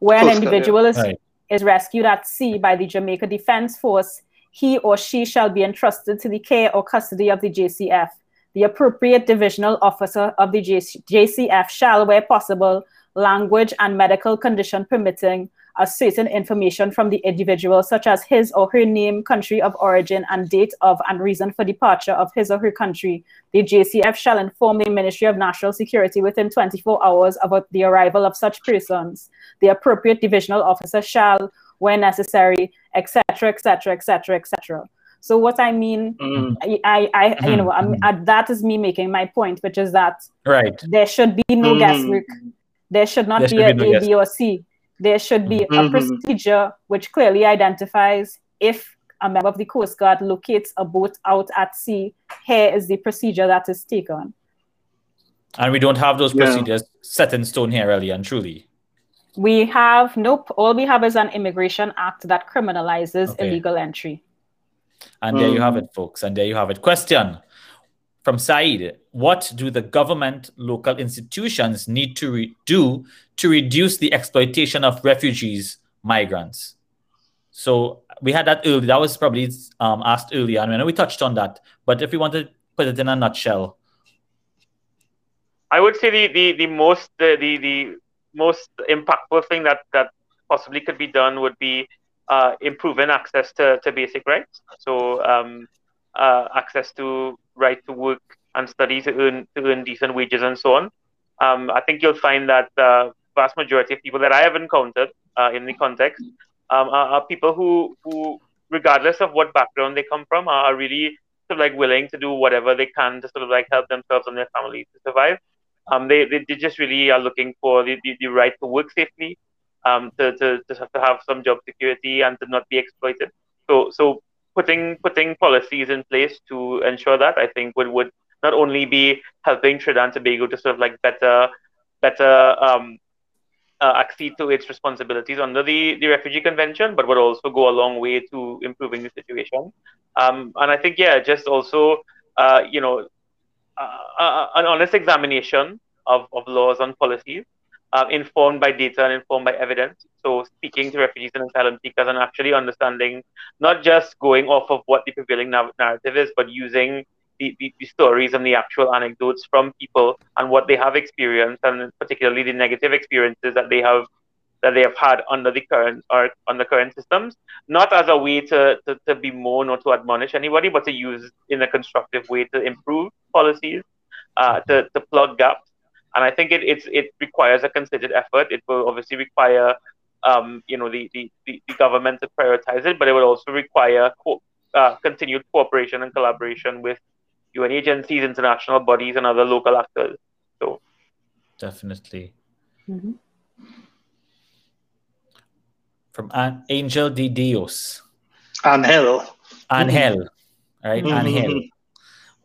where Coast an individual Guard, yeah. is, right. is rescued at sea by the Jamaica Defense Force. He or she shall be entrusted to the care or custody of the JCF the appropriate divisional officer of the JCF shall, where possible, language and medical condition permitting, as certain information from the individual, such as his or her name, country of origin, and date of and reason for departure of his or her country. The JCF shall inform the Ministry of National Security within 24 hours of the arrival of such persons. The appropriate divisional officer shall, where necessary, etc., etc., etc., etc. So what I mean, mm. I, I, I mm-hmm. you know, I'm, I, mm-hmm. that is me making my point, which is that right there should be no mm. guesswork. There should not there be should a, no a B or C. There should be mm-hmm. a procedure which clearly identifies if a member of the Coast Guard locates a boat out at sea, here is the procedure that is taken. And we don't have those procedures set in stone here, really and truly. We have nope. All we have is an immigration act that criminalizes okay. illegal entry. And there you have hmm. it, folks. And there you have it. Question from Said What do the government, local institutions need to re- do to reduce the exploitation of refugees, migrants? So we had that earlier. That was probably um, asked earlier, and I know we touched on that. But if we want to put it in a nutshell, I would say the the, the most the, the the most impactful thing that that possibly could be done would be uh, improving access to, to basic rights. So um, uh, access to right to work and study to earn to earn decent wages and so on. Um, I think you'll find that the vast majority of people that I have encountered uh, in the context um, are, are, people who who, regardless of what background they come from, are really sort of like willing to do whatever they can to sort of like help themselves and their families to survive. Um, they, they, they just really are looking for the, the, the right to work safely, um, to, to, to have some job security and to not be exploited. So so putting putting policies in place to ensure that I think would, would not only be helping Trinidad and Tobago to sort of like better better um, uh, accede to its responsibilities under the, the refugee convention, but would also go a long way to improving the situation. Um, and I think yeah, just also uh, you know uh, uh an honest examination of, of laws and policies uh, informed by data and informed by evidence. So speaking to refugees and asylum seekers and actually understanding, not just going off of what the prevailing narrative is, but using the, the, the, stories and the actual anecdotes from people and what they have experienced, and particularly the negative experiences that they have that they have had under the current or under current systems, not as a way to, to, to bemoan or to admonish anybody, but to use in a constructive way to improve policies, uh, to, to plug gaps and I think it it requires a considered effort. It will obviously require um, you know the, the, the, government to prioritize it, but it will also require co- uh, continued cooperation and collaboration with UN agencies, international bodies, and other local actors. So definitely. Mm-hmm. From An- Angel de Dios. Angel. Angel. Right, mm-hmm. Angel.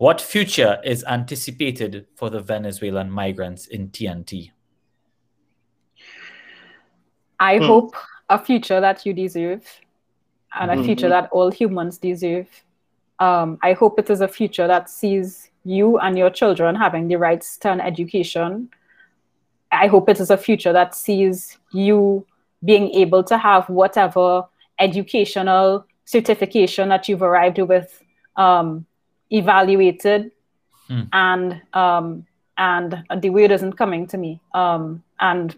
What future is anticipated for the Venezuelan migrants in TNT? I hmm. hope a future that you deserve and mm-hmm. a future that all humans deserve. Um, I hope it is a future that sees you and your children having the rights to an education. I hope it is a future that sees you being able to have whatever educational certification that you've arrived with um, evaluated hmm. and um, and the word isn't coming to me um, and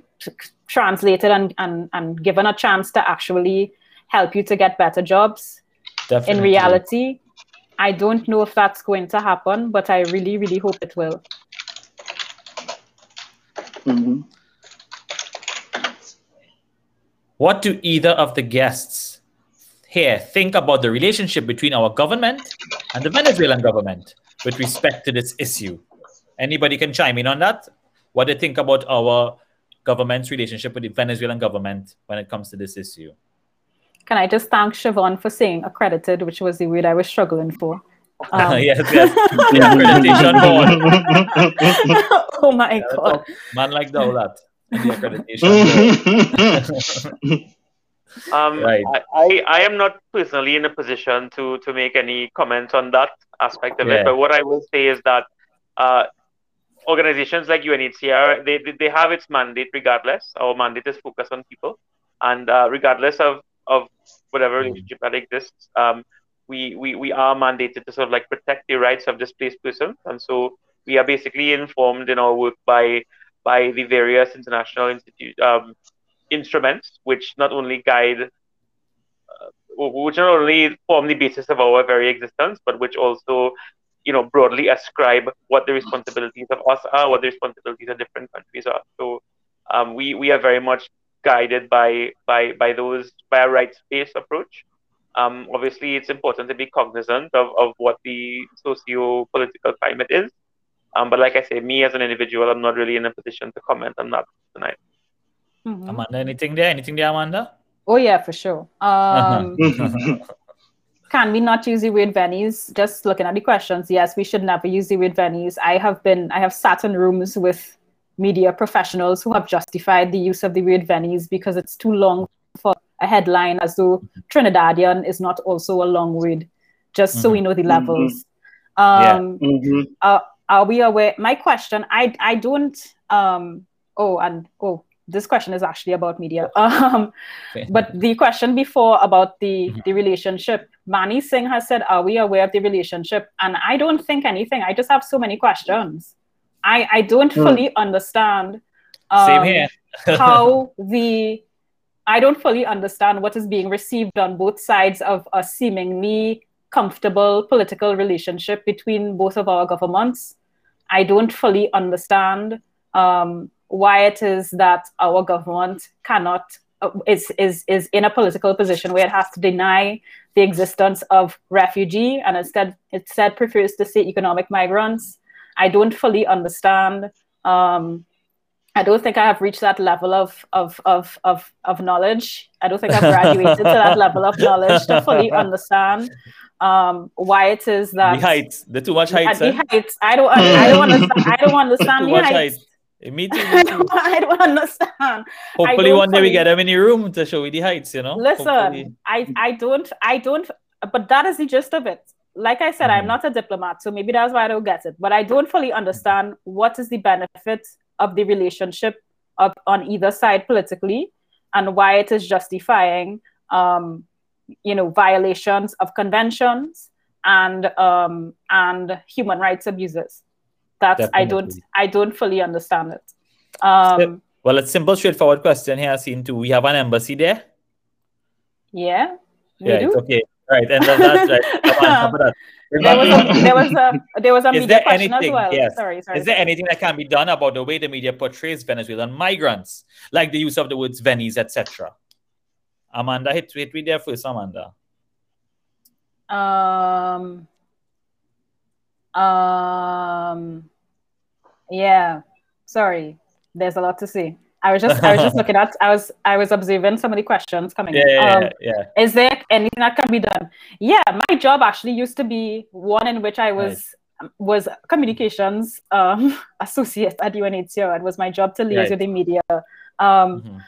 translated and, and, and given a chance to actually help you to get better jobs Definitely. in reality i don't know if that's going to happen but i really really hope it will mm-hmm. what do either of the guests here think about the relationship between our government and the Venezuelan government with respect to this issue. Anybody can chime in on that? What do they think about our government's relationship with the Venezuelan government when it comes to this issue. Can I just thank Siobhan for saying accredited, which was the word I was struggling for? Um, yes, yes. The accreditation board. oh my god. Man like that, all that. And the accreditation board. Um, Right. I, I, I am not personally in a position to, to make any comments on that aspect of Yeah. it, but what I will say is that uh, organizations like UNHCR, they, they- have its mandate regardless. Our mandate is focused on people. And uh, regardless of, of whatever relationship that exists, um, we, we, we are mandated to sort of like protect the rights of displaced persons. And so we are basically informed in our work by by the various international institute um, instruments, which not only guide, uh, which not only form the basis of our very existence, but which also, you know, broadly ascribe what the responsibilities of us are, what the responsibilities of different countries are. So, um, we we are very much guided by by by those by a rights-based approach. Um, obviously, it's important to be cognizant of, of what the socio-political climate is. Um, but like I say, me as an individual, I'm not really in a position to comment on that tonight. Mhm. Amanda, anything there? Anything there, Amanda? Oh yeah, for sure. Um, can we not use the word venues? Just looking at the questions, yes, we should never use the word venues. I have been, I have sat in rooms with media professionals who have justified the use of the word venues because it's too long for a headline, as though Trinidadian is not also a long word. Just so we know the levels. Yeah. Um, Mhm. uh, are we aware? My question, I I don't. Um, oh, and oh, this question is actually about media. Um, but the question before about the the relationship, Mani Singh has said, "Are we aware of the relationship?" And I don't think anything. I just have so many questions. I I don't Hmm. fully understand. Um, Same here. how the I don't fully understand what is being received on both sides of a seemingly comfortable political relationship between both of our governments. I don't fully understand um, why it is that our government cannot uh, is is is in a political position where it has to deny the existence of refugee and instead instead prefers to say economic migrants. I don't fully understand. Um, I don't think I have reached that level of of of of, of knowledge. I don't think I've graduated to that level of knowledge to fully understand um, why it is that the heights, the too much heights. the eh? heights. I don't I don't understand. I don't understand the heights. heights. Me too. I Me too. don't, I don't understand. Hopefully don't one day we get them in the room to show you the heights, you know? Listen, Hopefully. I, I don't, I don't, but that is the gist of it. Like I said, I'm Mhm. not a diplomat, so maybe that's why I don't get it. But I don't fully understand what is the benefit of the relationship of, on either side politically and why it is justifying, um, you know, violations of conventions and um, and human rights abuses. That's I don't I don't fully understand it. Um, Well, it's simple, straightforward question here. Seen too. We have an embassy there. yeah, we Yeah, do. it's okay. Right, and that- that's right. Come on, that. there was a there was a there was a Is media there question anything? as well. Yes. Sorry, sorry. Is there anything that can be done about the way the media portrays Venezuelan migrants, like the use of the words Venice, etc.? Amanda, hit, hit me there first, Amanda. Um. Um. Yeah. Sorry. There's a lot to say. I was just I was just looking at I was I was observing some of the questions coming. Yeah, in. yeah, Um, yeah, yeah. Is there anything that can be done? Yeah, my job actually used to be one in which I was was communications um, associate at UNHCR. It was my job to liaise Right. with the media. Um, Mhm.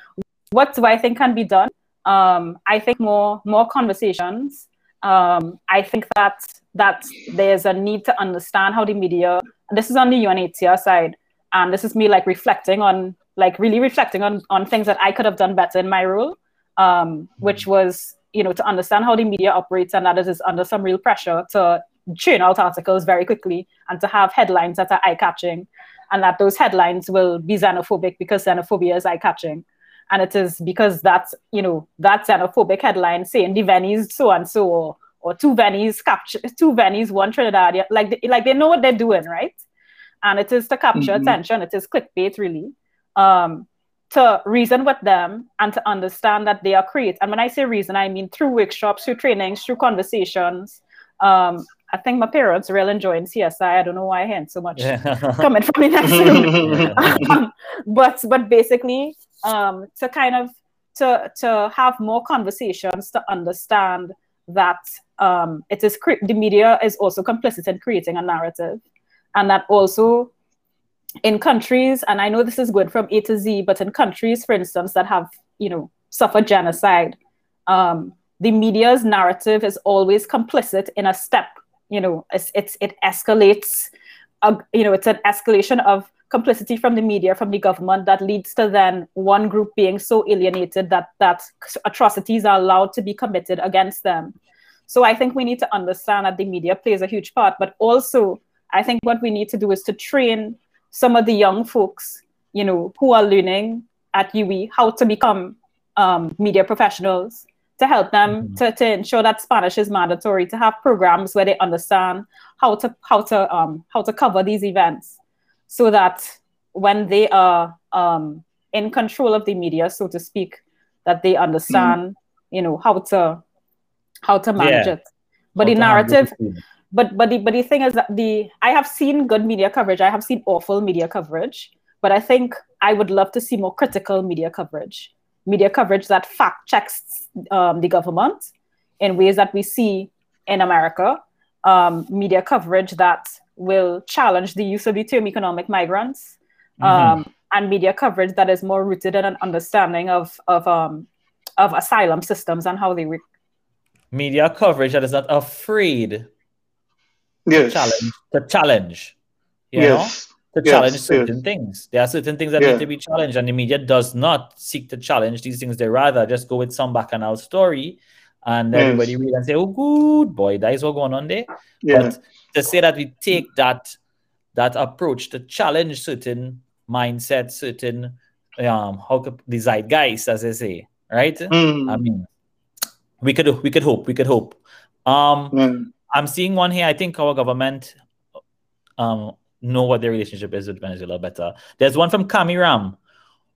what do I think can be done? Um, I think more more conversations. Um, I think that that there's a need to understand how the media. This is on the UNHCR side, and this is me like reflecting on like really reflecting on on things that I could have done better in my role, um, which was you know to understand how the media operates and that it is under some real pressure to churn out articles very quickly and to have headlines that are eye catching, and that those headlines will be xenophobic because xenophobia is eye catching and it is because that's you know that xenophobic headline saying the Venice so and so or, or two Venice capture two Venice one Trinidad like they, like they know what they're doing right and it is to capture Mhm. attention it is clickbait really um to reason with them and to understand that they are creative. and when I say reason I mean through workshops through trainings through conversations um I think my parents really enjoying CSI. I don't know why I hear so much coming from next room. um, but but basically, um, to kind of to to have more conversations to understand that um, it is cre- the media is also complicit in creating a narrative, and that also in countries, and I know this is good from A to Z, but in countries, for instance, that have you know suffered genocide, um, the media's narrative is always complicit in a step. You know, it's, it's it escalates. Uh, you know, it's an escalation of complicity from the media, from the government, that leads to then one group being so alienated that that atrocities are allowed to be committed against them. So I think we need to understand that the media plays a huge part, but also I think what we need to do is to train some of the young folks, you know, who are learning at UWI how to become um, media professionals to help them mm-hmm. to, to ensure that Spanish is mandatory, to have programs where they understand how to how to um, how to cover these events, so that when they are um, in control of the media, so to speak, that they understand, mm-hmm. you know, how to how to manage yeah. it. But how the narrative, but but the but the thing is that the I have seen good media coverage, I have seen awful media coverage, but I think I would love to see more critical media coverage media coverage that fact checks um, the government in ways that we see in America, um, media coverage that will challenge the use of the term economic migrants, mm-hmm. um, and media coverage that is more rooted in an understanding of of um, of asylum systems and how they work. Media coverage that is not afraid yes. to challenge. To challenge you yes. know? to yes, challenge certain yes. things. There are certain things that yeah. need to be challenged, and the media does not seek to challenge these things. They rather just go with some bacchanal story, and yes. everybody read and say, "Oh, good boy, that is what going on there." Yeah. But to say that we take that that approach to challenge certain mindsets, certain um, how could the zeitgeist, as they say, right? Mm. I mean, we could we could hope, we could hope. Um, mm. I'm seeing one here. I think our government um know what their relationship is with Venezuela better. There's one from Kamiram.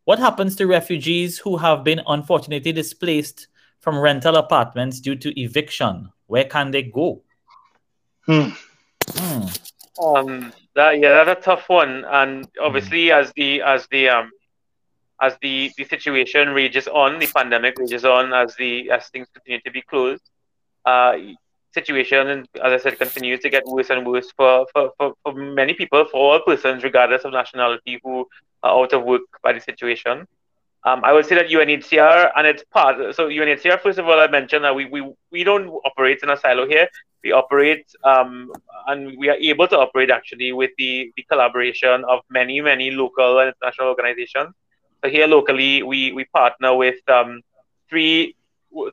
What happens to refugees who have been unfortunately displaced from rental apartments due to eviction? Where can they go? Hmm. Hmm. Um, that, yeah, that's a tough one. And obviously, hmm. as the as the um as the, the situation rages on, the pandemic rages on, as the as things continue to be closed, uh, situation, and as I said, continues to get worse and worse for, for, for, for many people, for all persons, regardless of nationality, who are out of work by the situation. Um, I would say that UNHCR and its part. So UNHCR, first of all, I mentioned that we, we, we don't operate in a silo here. We operate um, and we are able to operate actually with the, the collaboration of many, many local and international organizations. So here locally, we, we partner with um, three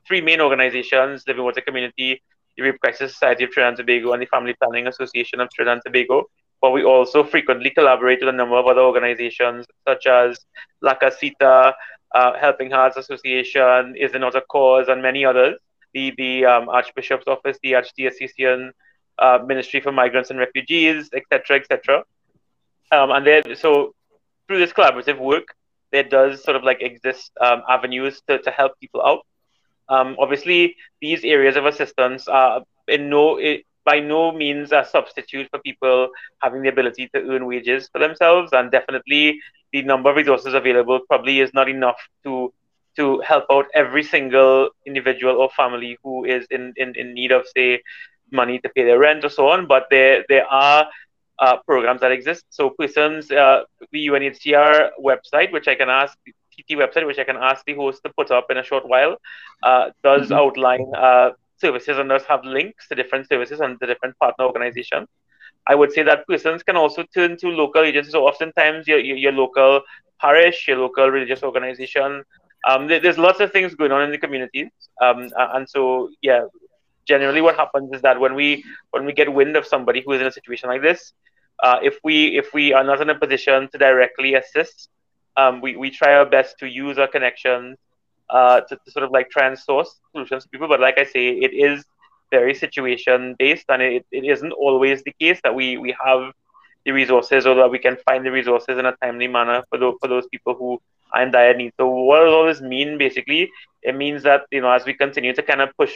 three main organizations: Living Water Community, the Rape Crisis Society of Trinidad and Tobago and the Family Planning Association of Trinidad and Tobago. But we also frequently collaborate with a number of other organizations such as La Casita, uh, Helping Hearts Association, Is It Not a Cause, and many others. The, the um, Archbishop's Office, the Archdiocesan uh, Ministry for Migrants and Refugees, etc., etc. Um, and then, so through this collaborative work, there does sort of like exist um, avenues to, to help people out. Um, obviously, these areas of assistance are in no by no means a substitute for people having the ability to earn wages for themselves, and definitely the number of resources available probably is not enough to to help out every single individual or family who is in, in, in need of say money to pay their rent or so on. But there there are uh, programs that exist. So persons, uh, the UNHCR website, which I can ask TT website, which I can ask the host to put up in a short while, uh, does mm-hmm. outline uh, services and does have links to different services and the different partner organizations. I would say that persons can also turn to local agencies. So oftentimes your, your, your local parish, your local religious organization. Um, there, there's lots of things going on in the communities. Um, and so, yeah, generally what happens is that when we when we get wind of somebody who is in a situation like this, uh, if we if we are not in a position to directly assist, um, we, we try our best to use our connections uh, to, to, sort of like try and source solutions to people. But like I say, it is very situation based, and it, it isn't always the case that we, we have the resources or that we can find the resources in a timely manner for those, for those people who are in dire need. So what does all this mean basically? It means that you know as we continue to kind of push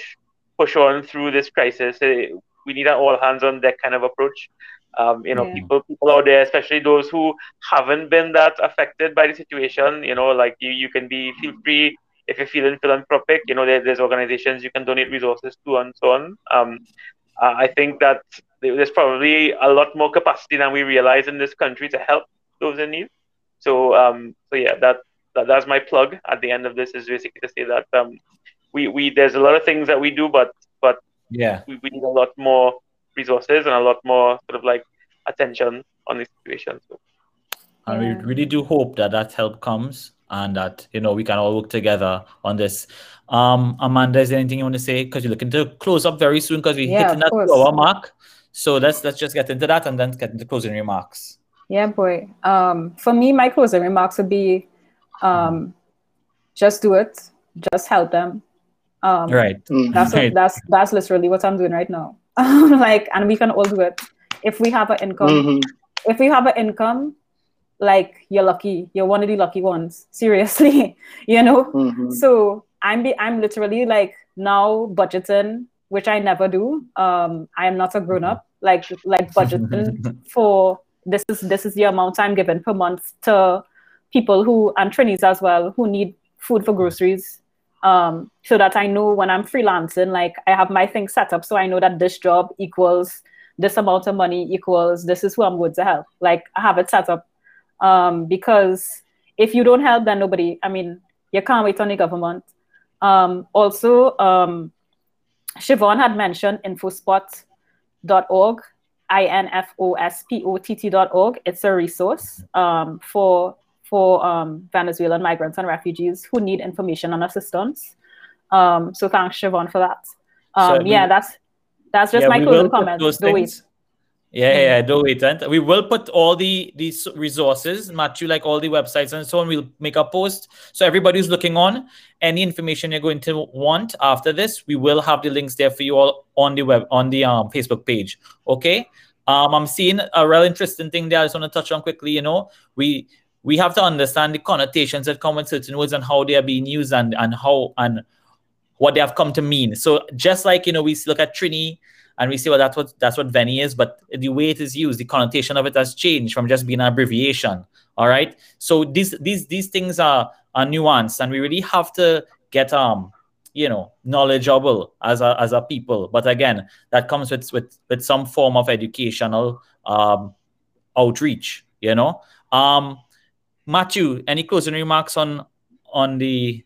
push on through this crisis, it, we need an all hands on deck kind of approach. Um, you know, Yeah. people people out there, especially those who haven't been that affected by the situation. You know, like you you can be feel free if you're feeling philanthropic. You know, there, there's organizations you can donate resources to and so on. Um, I think that there's probably a lot more capacity than we realize in this country to help those in need. So, um, so yeah, that, that that's my plug at the end of this is basically to say that um, we, we there's a lot of things that we do, but but Yeah. we, we need a lot more resources and a lot more sort of like attention on this situation. So, And Yeah. we really do hope that that help comes and that you know we can all work together on this. Um, Amanda, is there anything you want to say? Because you're looking to close up very soon because we're Yeah, hitting of that course. two-hour mark. So let's let's just get into that and then get into closing remarks. Yeah, boy. Um, for me, my closing remarks would be, um, just do it. Just help them. Um, Right. Mhm. That's Right. what, that's that's literally what I'm doing right now. like, and we can all do it if we have an income. Mhm. If we have an income, like you're lucky. You're one of the lucky ones. Seriously, you know. Mhm. So I'm be, I'm literally like now budgeting, which I never do. Um, I am not a grown up. Like like budgeting for this is this is the amount I'm given per month to people who and trainees as well who need food for groceries. Um, so that I know when I'm freelancing, like I have my thing set up, so I know that this job equals this amount of money equals this is who I'm going to help. Like I have it set up um, because if you don't help, then nobody. I mean, you can't wait on the government. Um, also, um, Siobhan had mentioned infospot.org, I N F O S P O T T.org. It's a resource um, for for um, Venezuelan migrants and refugees who need information and assistance. Um, so thanks, Siobhan, for that. Um, So we- yeah, that's that's just Yeah, my closing comments. those things- Yeah, yeah, don't wait. And we will put all the these resources, Matthew, like all the websites and so on. We'll make a post. So everybody who's looking on, any information you're going to want after this, we will have the links there for you all on the web on the um Facebook page. Okay. Um, I'm seeing a real interesting thing there. I just want to touch on quickly. You know, we we have to understand the connotations that come with certain words and how they are being used and and how and what they have come to mean. So just like you know, we look at Trini and we see well that's what that's what Veni is, but the way it is used, the connotation of it has changed from just being an abbreviation. All right. So these these these things are are nuanced, and we really have to get um you know knowledgeable as a as a people. But again, that comes with with with some form of educational um outreach. You know. Um, Matthew, any closing remarks on on the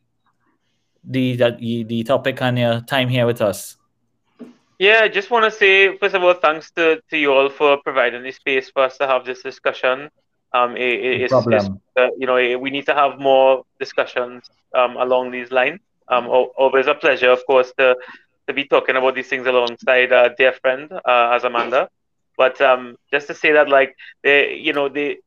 the the, the topic and your time here with us? Yeah, I just want to say, first of all, thanks to, to you all for providing the space for us to have this discussion. Um, it, it- it's, problem. it's, uh, you know, eh, we need to have more discussions um, along these lines. Um, al- always a pleasure, of course, to, to be talking about these things alongside a dear friend uh, as Amanda. But um, just to say that, like, they, you know, they,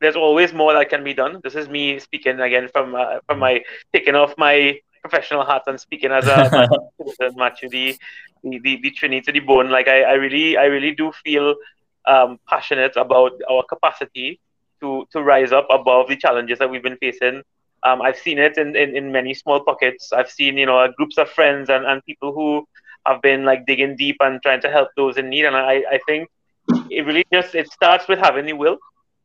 there's always more that can be done. This is me speaking again from uh, from my taking off my professional hat and speaking as a citizen, Matthew, the, the, the, the Trinity to the bone. Like I, I really I really do feel um, passionate about our capacity to to rise up above the challenges that we've been facing. Um, I've seen it in, in, in many small pockets. I've seen, you know, groups of friends and, and people who have been like digging deep and trying to help those in need. And I, I think it really just it starts with having the will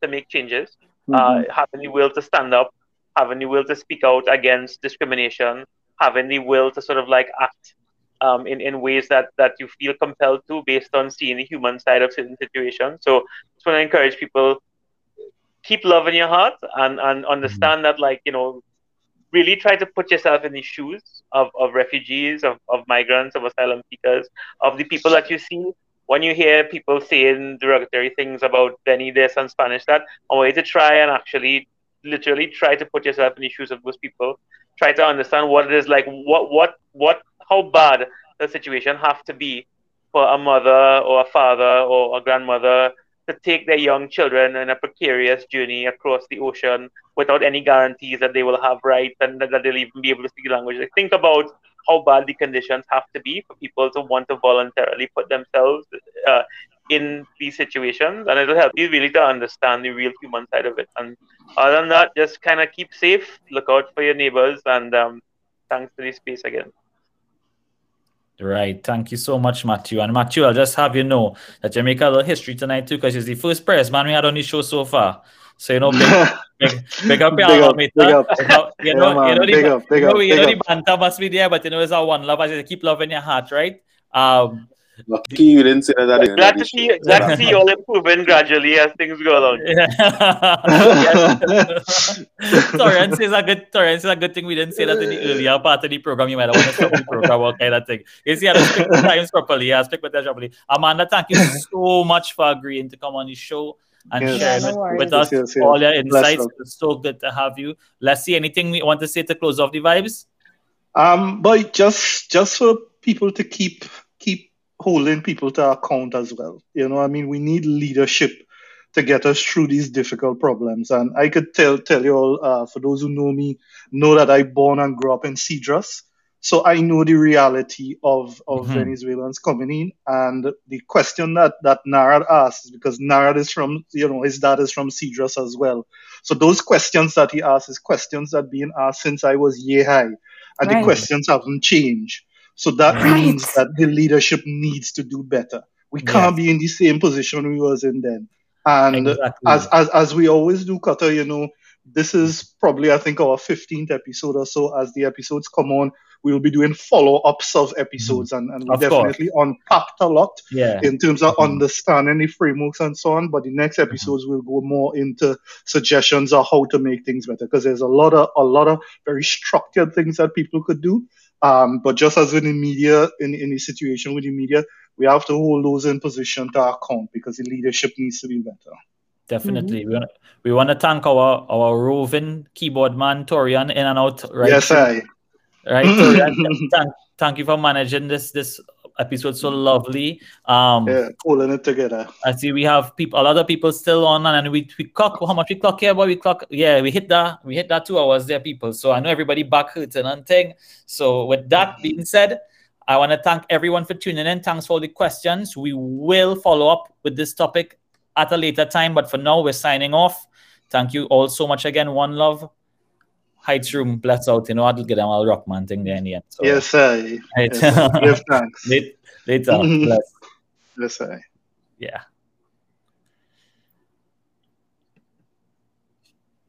to make changes, uh, having the will to stand up, having the will to speak out against discrimination, having the will to sort of like act um, in, in ways that, that you feel compelled to based on seeing the human side of certain situations. So just want to encourage people keep love in your heart and, and understand that like, you know, really try to put yourself in the shoes of, of refugees, of, of migrants, of asylum seekers, of the people that you see. When you hear people saying derogatory things about Benny this and Spanish that, I want you to try and actually literally try to put yourself in the shoes of those people. Try to understand what it is like, what what what how bad the situation have to be for a mother or a father or a grandmother to take their young children on a precarious journey across the ocean without any guarantees that they will have rights and that, they'll even be able to speak the language. Like, think about how bad the conditions have to be for people to want to voluntarily put themselves uh, in these situations, and it'll help you really to understand the real human side of it. And other than that, just kind of keep safe, look out for your neighbors, and um, thanks for the space again. Right. Thank you so much, Matthew. And Matthew, I'll just have you know that you make a little history tonight too, because he's the first press man we had on the show so far. So you know, big, big, big up your Big up, big up. You know, you Yeah, know, man. you know, the, Big up, big you know, up, you know the banter must be there, but you know, it's our one love. I say, keep love in your heart, right? Um, Lucky you didn't say that. at the Glad to see glad to see you all improving gradually as things go along. Torrance is a good Torrance is a good thing we didn't say that in the earlier part of the program. You might have want to stop the program or kind of thing. You see, I had to speak the times properly. I speak with that properly. Amanda, thank you so much for agreeing to come on the show and Yes. sharing Yeah, no with, us Yes, yes, yes. all your insights. It's so good to have you. Let's see anything we want to say to close off the vibes. Um, but just just for people to keep keep holding people to account as well. You know, I mean, we need leadership to get us through these difficult problems. And I could tell tell you all, uh, for those who know me, know that I born and grew up in Cedros. So I know the reality of, of Mhm. Venezuelans coming in. And the question that, that Narad asks, because Narad is from, you know, his dad is from Cedros as well. So those questions that he asks is questions that being asked since I was year high. And the questions haven't changed. So that Right. means that the leadership needs to do better. We can't be in the same position we was in then. And Exactly. as, as as we always do, Cutter, you know, this is probably I think our 15th episode or so. As the episodes come on, we'll be doing follow-ups of episodes and, and we Of course. definitely unpacked a lot yeah. in terms of Mhm. understanding the frameworks and so on. But the next episodes will go more into suggestions of how to make things better because there's a lot of a lot of very structured things that people could do. Um, but just as with the media, in, in the situation with the media, we have to hold those in position to account because the leadership needs to be better. Definitely. We want we want to thank our our roving keyboard man Torian in and out right yes, I. right Torian, thank, thank you for managing this this episode so lovely. Um Yeah, pulling it together. I see we have people a lot of people still on and we we clock how much we clock here but we clock yeah we hit that we hit that two hours there people. So I know everybody back hurting and thing so with that being said I want to thank everyone for tuning in. Thanks for all the questions. We will follow up with this topic at a later time but for now we're signing off. Thank you all so much again. One love Heights room bless out you know I'll get them all rock man thing there in the end so Yes, I. Right. Yes, I. Give thanks. Late- later bless Yes, I. yeah